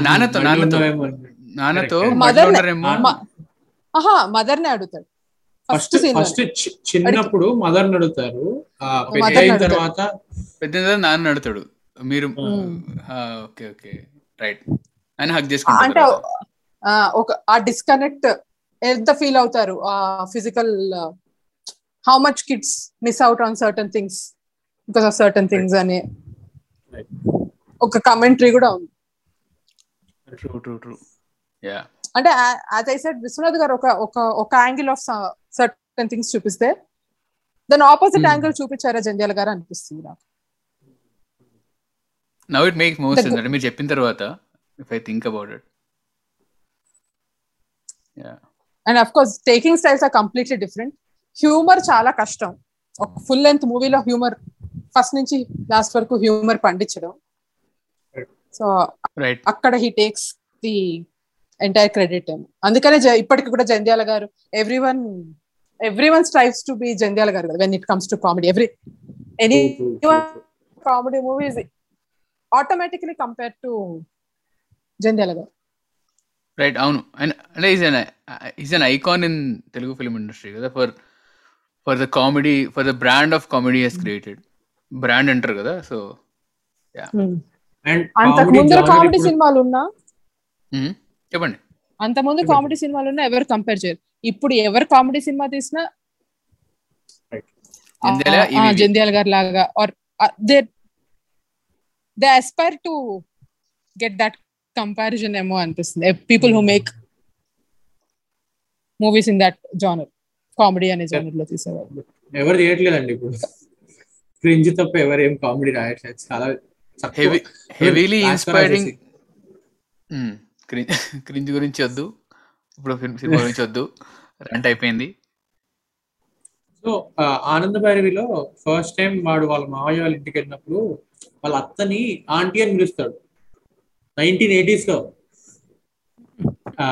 నాన్నతో నాన్నతో. నాన్నతో Correct. మధ్యలో Mother నే- ఉన్నారేమో మ- ఆహా మదర్ నే అడుగుతాడు. ఫస్ట్ ఫస్ట్ చిన్నప్పుడు మదర్ అడుగుతారు. పెద్ద. తర్వాత పెద్ద నాన్న అడుగుతాడు. మీరు. Okay okay. రైట్. ఆయన హక్ అంటే చేసుకుంటారు ఆ, ఒక ఆ డిస్కనెక్ట్ ఎంత ఫీల్ అవుతారు? ఆ physical how much kids miss out on certain things because of certain things అనే. ఒక కమెంటరీ కూడా ఉంది. ట్రూ ట్రూ ట్రూ యా అంటే as I said Vishwanath garu ఒక ఒక ఒక యాంగిల్ ఆఫ్ సర్టన్ థింగ్స్ చూపిస్తే దాని ఆపోజిట్. యాంగిల్ చూపించారా జంధ్యాల గారు అనిపిస్తుంది నాకు. Now it makes most sense అంటే మీరు చెప్పిన తర్వాత if I think about it yeah and of course taking styles are completely different humour చాలా కష్టం. ఒక ఫుల్ లెంత్ మూవీలో హ్యూమర్ ఫస్ట్ నుంచి లాస్ట్ వరకు హ్యూమర్ పండించడం. సో రైట్ అక్కడ he takes the entire credit అందుకనే ఇప్పటికి కూడా Jandhyala garu every one every one strives to be Jandhyala garu కదా when it comes to comedy every any. Comedy movies automatically compare to Jandhyala garu right అవును. And అంటే is an is an icon in Telugu film industry కదా. For for the comedy for the brand of comedy he's created brand అంటారు కదా so అంతకు comedy సినిమాలు ఉన్నా చెప్పండి. అంత ముందు. కామెడీ సినిమాలు ఉన్నా ఎవరు కంపేర్ చేయరు. ఇప్పుడు ఎవరు కామెడీ సినిమా తీసినా? Right. జంధ్యాల, గారు లాగా. Are they they aspire to get that comparison ఏమో అనిపిస్తుంది. People who make movies in that genre comedy అనే జానర్లో తీసేవాళ్ళు. ఎవరు చేయట్లేదండి ఇప్పుడు. క్రింజ్ తప్ప ఎవరు ఏం కామెడీ రాయట్లేదు. చాలా హెవీలీ ఇన్స్పైరింగ్. క్రింజ్ గురించి వద్దు. ఇప్పుడు సినిమా గురించి వద్దు. రెంట్ అయిపోయింది. సో ఆనంద భైరవిలో ఫస్ట్ టైం వాడు వాళ్ళ మావయ్య వాళ్ళ ఇంటికి వెళ్ళినప్పుడు వాళ్ళ అత్తని ఆంటీ అని పిలుస్తాడు. నైన్టీన్ ఎయిటీస్లో. ఆ,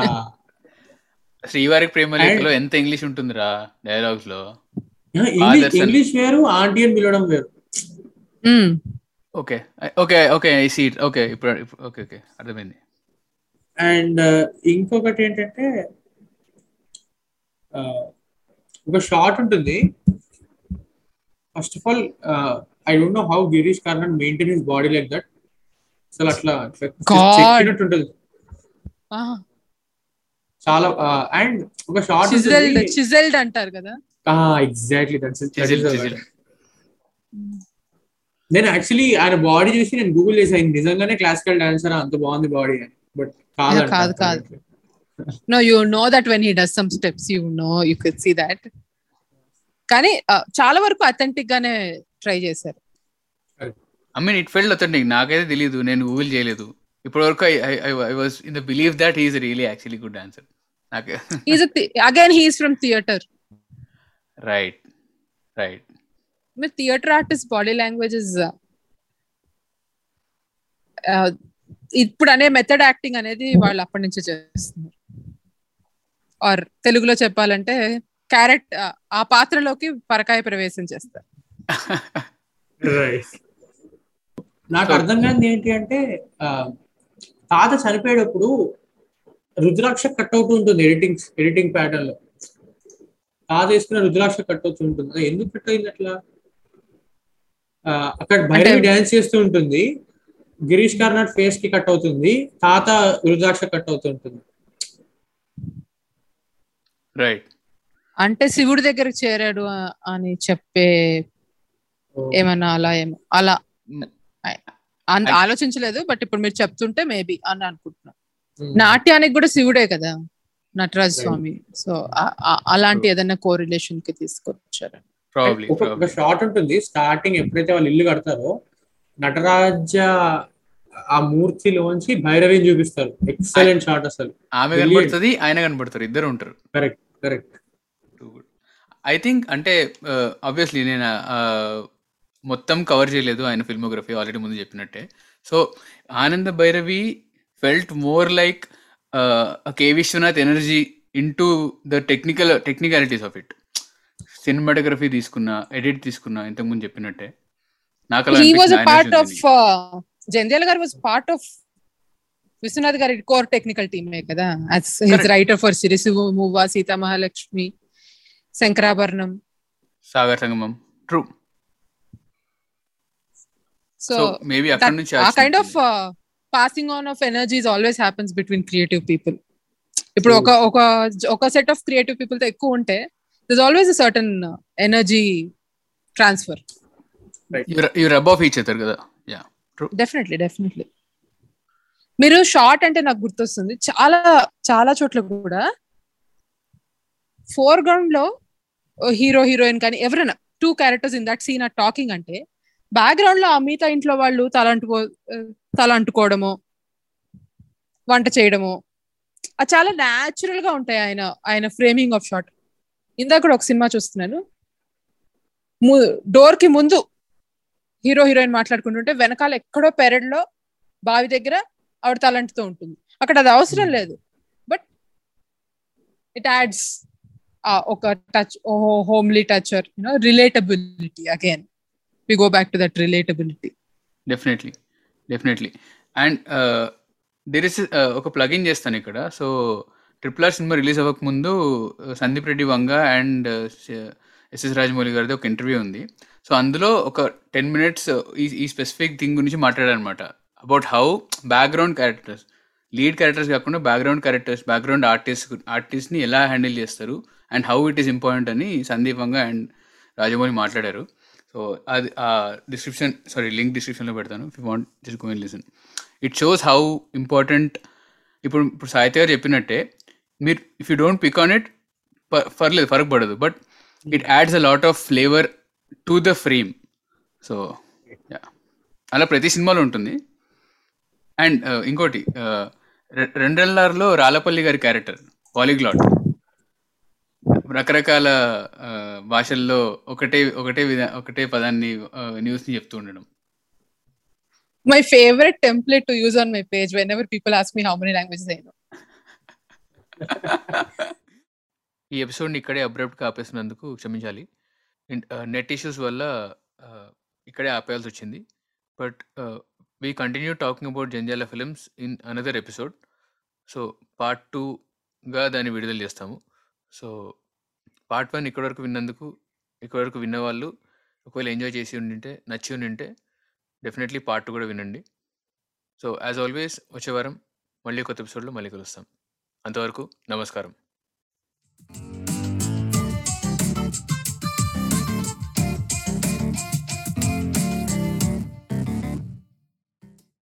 శ్రీవారికి ప్రేమ లేఖలో ఎంత ఇంగ్లీష్ ఉంటుందిరా డైలాగ్స్లో? ఇంగ్లీష్ వేరు ఆంటీ అని పిలవడం వేరు. Okay. Okay okay I see okay ఇప్పుడు ఓకే ఓకే అర్థమైంది. అండ్ ఇంకొకటి ఏంటంటే ఆ, ఒక షార్ట్ ఉంటుంది. First of all I don't know how Girish Karnad maintain his body like that అసలు అట్లా ఉంటుంది చాలా అండ్ ఒక షార్ట్ చిజెల్డ్ అంటారు కదా. ఎగ్జాక్ట్లీ. నేను యాక్చువల్లీ ఆయన బాడీ చూసి నేను గూగుల్ నిజంగానే క్లాసికల్ డాన్సర్ అంత బాగుంది బాడీ అని. బట్ కాదు కాదు, కాదు. No you know that when he does some steps you know you can see that కానీ చాలా వరకు అథెంటిక్ గానే ట్రై చేశారు. I mean it felt authentic నాకైతే తెలియదు నేను గూగుల్ చేయలేదు. ఇప్పటి వరకు I was in the believe that is really actually good dancer నాకు is again he's from theatre right right మీరు థియేటర్ ఆర్టిస్ట్ బాడీ లాంగ్వేజ్ ఇప్పుడు అనే మెథడ్ యాక్టింగ్ అనేది వాళ్ళు అప్పటి నుంచి చేస్తున్నారు. ఆర్ తెలుగులో చెప్పాలంటే క్యారెట్ ఆ పాత్రలోకి పరకాయ ప్రవేశం చేస్తారు. నాకు అర్థం కాని ఏంటి అంటే ఆ, తాత చనిపోయేటప్పుడు రుద్రాక్ష కట్ అవుతూ ఉంటుంది ఎడిటింగ్ ఎడిటింగ్ ప్యాటర్న్లో. తాత వేసుకున్న రుద్రాక్ష కట్ అవుతూ ఉంటుంది. అది ఎందుకు కట్ అయింది అట్లా? అక్కడ భైరవి అంటే- డాన్స్ చేస్తూ ఉంటుంది. గిరీష్ కార్నాడ్ ఫేస్కి కట్ అవుతుంది. తాత రుద్రాక్ష కట్ అవుతూ ఉంటుంది. రైట్ అంటే శివుడి దగ్గరికి చేరాడు అని చెప్పే ఏమన్నా అలా ఏమో అలా ఆలోచించలేదు బట్ ఇప్పుడు మీరు చెప్తుంటే మేబీ అని అనుకుంటున్నా. నాట్యానికి కూడా శివుడే కదా నటరాజ. స్వామి. సో అలాంటి ఏదైనా కోరిలేషన్కి తీసుకొచ్చారు ప్రాబ్లీ ఒక షార్ట్ ఉంటుంది స్టార్టింగ్ ఎప్పుడైతే వాళ్ళు ఇల్లు కడతారో నటరాజ ఆ మూర్తిలోంచి భైరవిని చూపిస్తారు. ఎక్సలెంట్ షార్ట్ అసలు. ఆమె. కనబడుతుంది ఆయన కనబడతారు ఇద్దరు ఉంటారు. కరెక్ట్ కరెక్ట్ ఐ థింక్ అంటే ఆబ్వియస్లీ నేను uh, మొత్తం కవర్ చేయలేదు ఆయన ఫిల్మోగ్రఫీ ఆల్రెడీ ముందు చెప్పినట్టే. So Ananda Bhairavi felt more like K Vishwanath energy into the technical technicalities of it cinematography తీసుకున్నా ఎడిట్ తీసుకున్నా ఇంతకుముందు చెప్పినట్టే. నాకు పార్ట్ ఆఫ్ ఉంది. జంధ్యాల గారు వాజ్ పార్ట్ ఆఫ్ విశ్వనాథ్ గారి కోర్ టెక్నికల్ టీమే కదా. రైటర్ ఫర్ సిరిసు Muvva Seetha Mahalakshmi Sankarabharanam Sagar Sangamam true so maybe అక్కడ నుంచి ఆ kind of. Passing on of energies always happens between creative people ఇప్పుడు ఒక ఒక ఒక సెట్ ఆఫ్ క్రియేటివ్ పీపుల్తో ఎక్కువ ఉంటే this always a certain energy transfer you rub off each other కదా. యా డెఫినెట్లీ డెఫినెట్లీ మీరు షార్ట్ అంటే నాకు గుర్తొస్తుంది. చాలా చాలా చోట్ల కూడా ఫోర్ గ్రౌండ్లో హీరో హీరోయిన్ కానీ ఎవరైనా two characters in that scene are talking అంటే బ్యాక్గ్రౌండ్లో ఆ మిగతా ఇంట్లో వాళ్ళు తలంటుకో తలంటుకోవడము తల అంటుకోవడము వంట చేయడము అది చాలా న్యాచురల్గా ఉంటాయి ఆయన ఆయన ఫ్రేమింగ్ ఆఫ్ షాట్ ఇందాక కూడా ఒక సినిమా చూస్తున్నాను. డోర్కి ముందు హీరో హీరోయిన్ మాట్లాడుకుంటుంటే వెనకాల ఎక్కడో పెరడ్లో బావి దగ్గర ఆవిడ తలంటుతూ ఉంటుంది. అక్కడ అది అవసరం లేదు. బట్ ఇట్ యాడ్స్ ఒక touch homely touch you know relatability again we go back to that relatability definitely definitely and there is ఒక ప్లగిన్ చేస్తాను ఇక్కడ. So triple R cinema release అవ్వక ముందు సందీప్ రెడ్డి వంగ అండ్ ఎస్ఎస్ రాజమౌళి గారిది ఒక ఇంటర్వ్యూ ఉంది. సో అందులో ఒక టెన్ మినిట్స్ uh, ఈ ఈ స్పెసిఫిక్ థింగ్ గురించి మాట్లాడారనమాట about how background characters lead characters కాకుండా బ్యాక్గ్రౌండ్ క్యారెక్టర్స్ బ్యాక్గ్రౌండ్ ఆర్టిస్ట్ ఆర్టిస్ట్ని ఎలా హ్యాండిల్ చేస్తారు and how it is important అని సందీప్ వంగ అండ్ రాజమౌళి మాట్లాడారు. సో అది ఆ డిస్క్రిప్షన్ సారీ లింక్ డిస్క్రిప్షన్లో పెడతాను if want just in listen it shows how important ఇప్పుడు ఇప్పుడు సాహిత్య గారు చెప్పినట్టే మీరు if you don't pick on it పర్లేదు ఫరక్ పడదు but it adds a lot of flavour to the frame so అలా ప్రతి సినిమాలో ఉంటుంది. అండ్ uh, ఇంకోటి uh, రెండెల్లార్లో రాలపల్లి గారి క్యారెక్టర్ పాలిగ్లాట్ రకరకాల భాషల్లో ఒకటే ఒకటే విధ ఒకటే పదాన్ని న్యూస్ని చెప్తూ ఉండడం. My favourite template to use on my page whenever people ask me how many languages I know ఈ ఎపిసోడ్ని ఇక్కడే అబ్రప్ట్గా ఆపేసినందుకు క్షమించాలి. నెట్ ఇష్యూస్ వల్ల ఇక్కడే ఆపేయాల్సి వచ్చింది. But we continue talking about Jandhyala films in another episode so part టూగా దాన్ని విడుదల చేస్తాము. సో పార్ట్ వన్ ఇక్కడి వరకు విన్నందుకు ఇక్కడి వరకు విన్నవాళ్ళు ఒకవేళ ఎంజాయ్ చేసి ఉండింటే నచ్చి ఉండింటే డెఫినెట్లీ పార్ట్ టూ కూడా వినండి. సో యాజ్ ఆల్వేస్ వచ్చే వారం మళ్ళీ కొత్త ఎపిసోడ్లో మళ్ళీ కలుస్తాం. అంతవరకు నమస్కారం.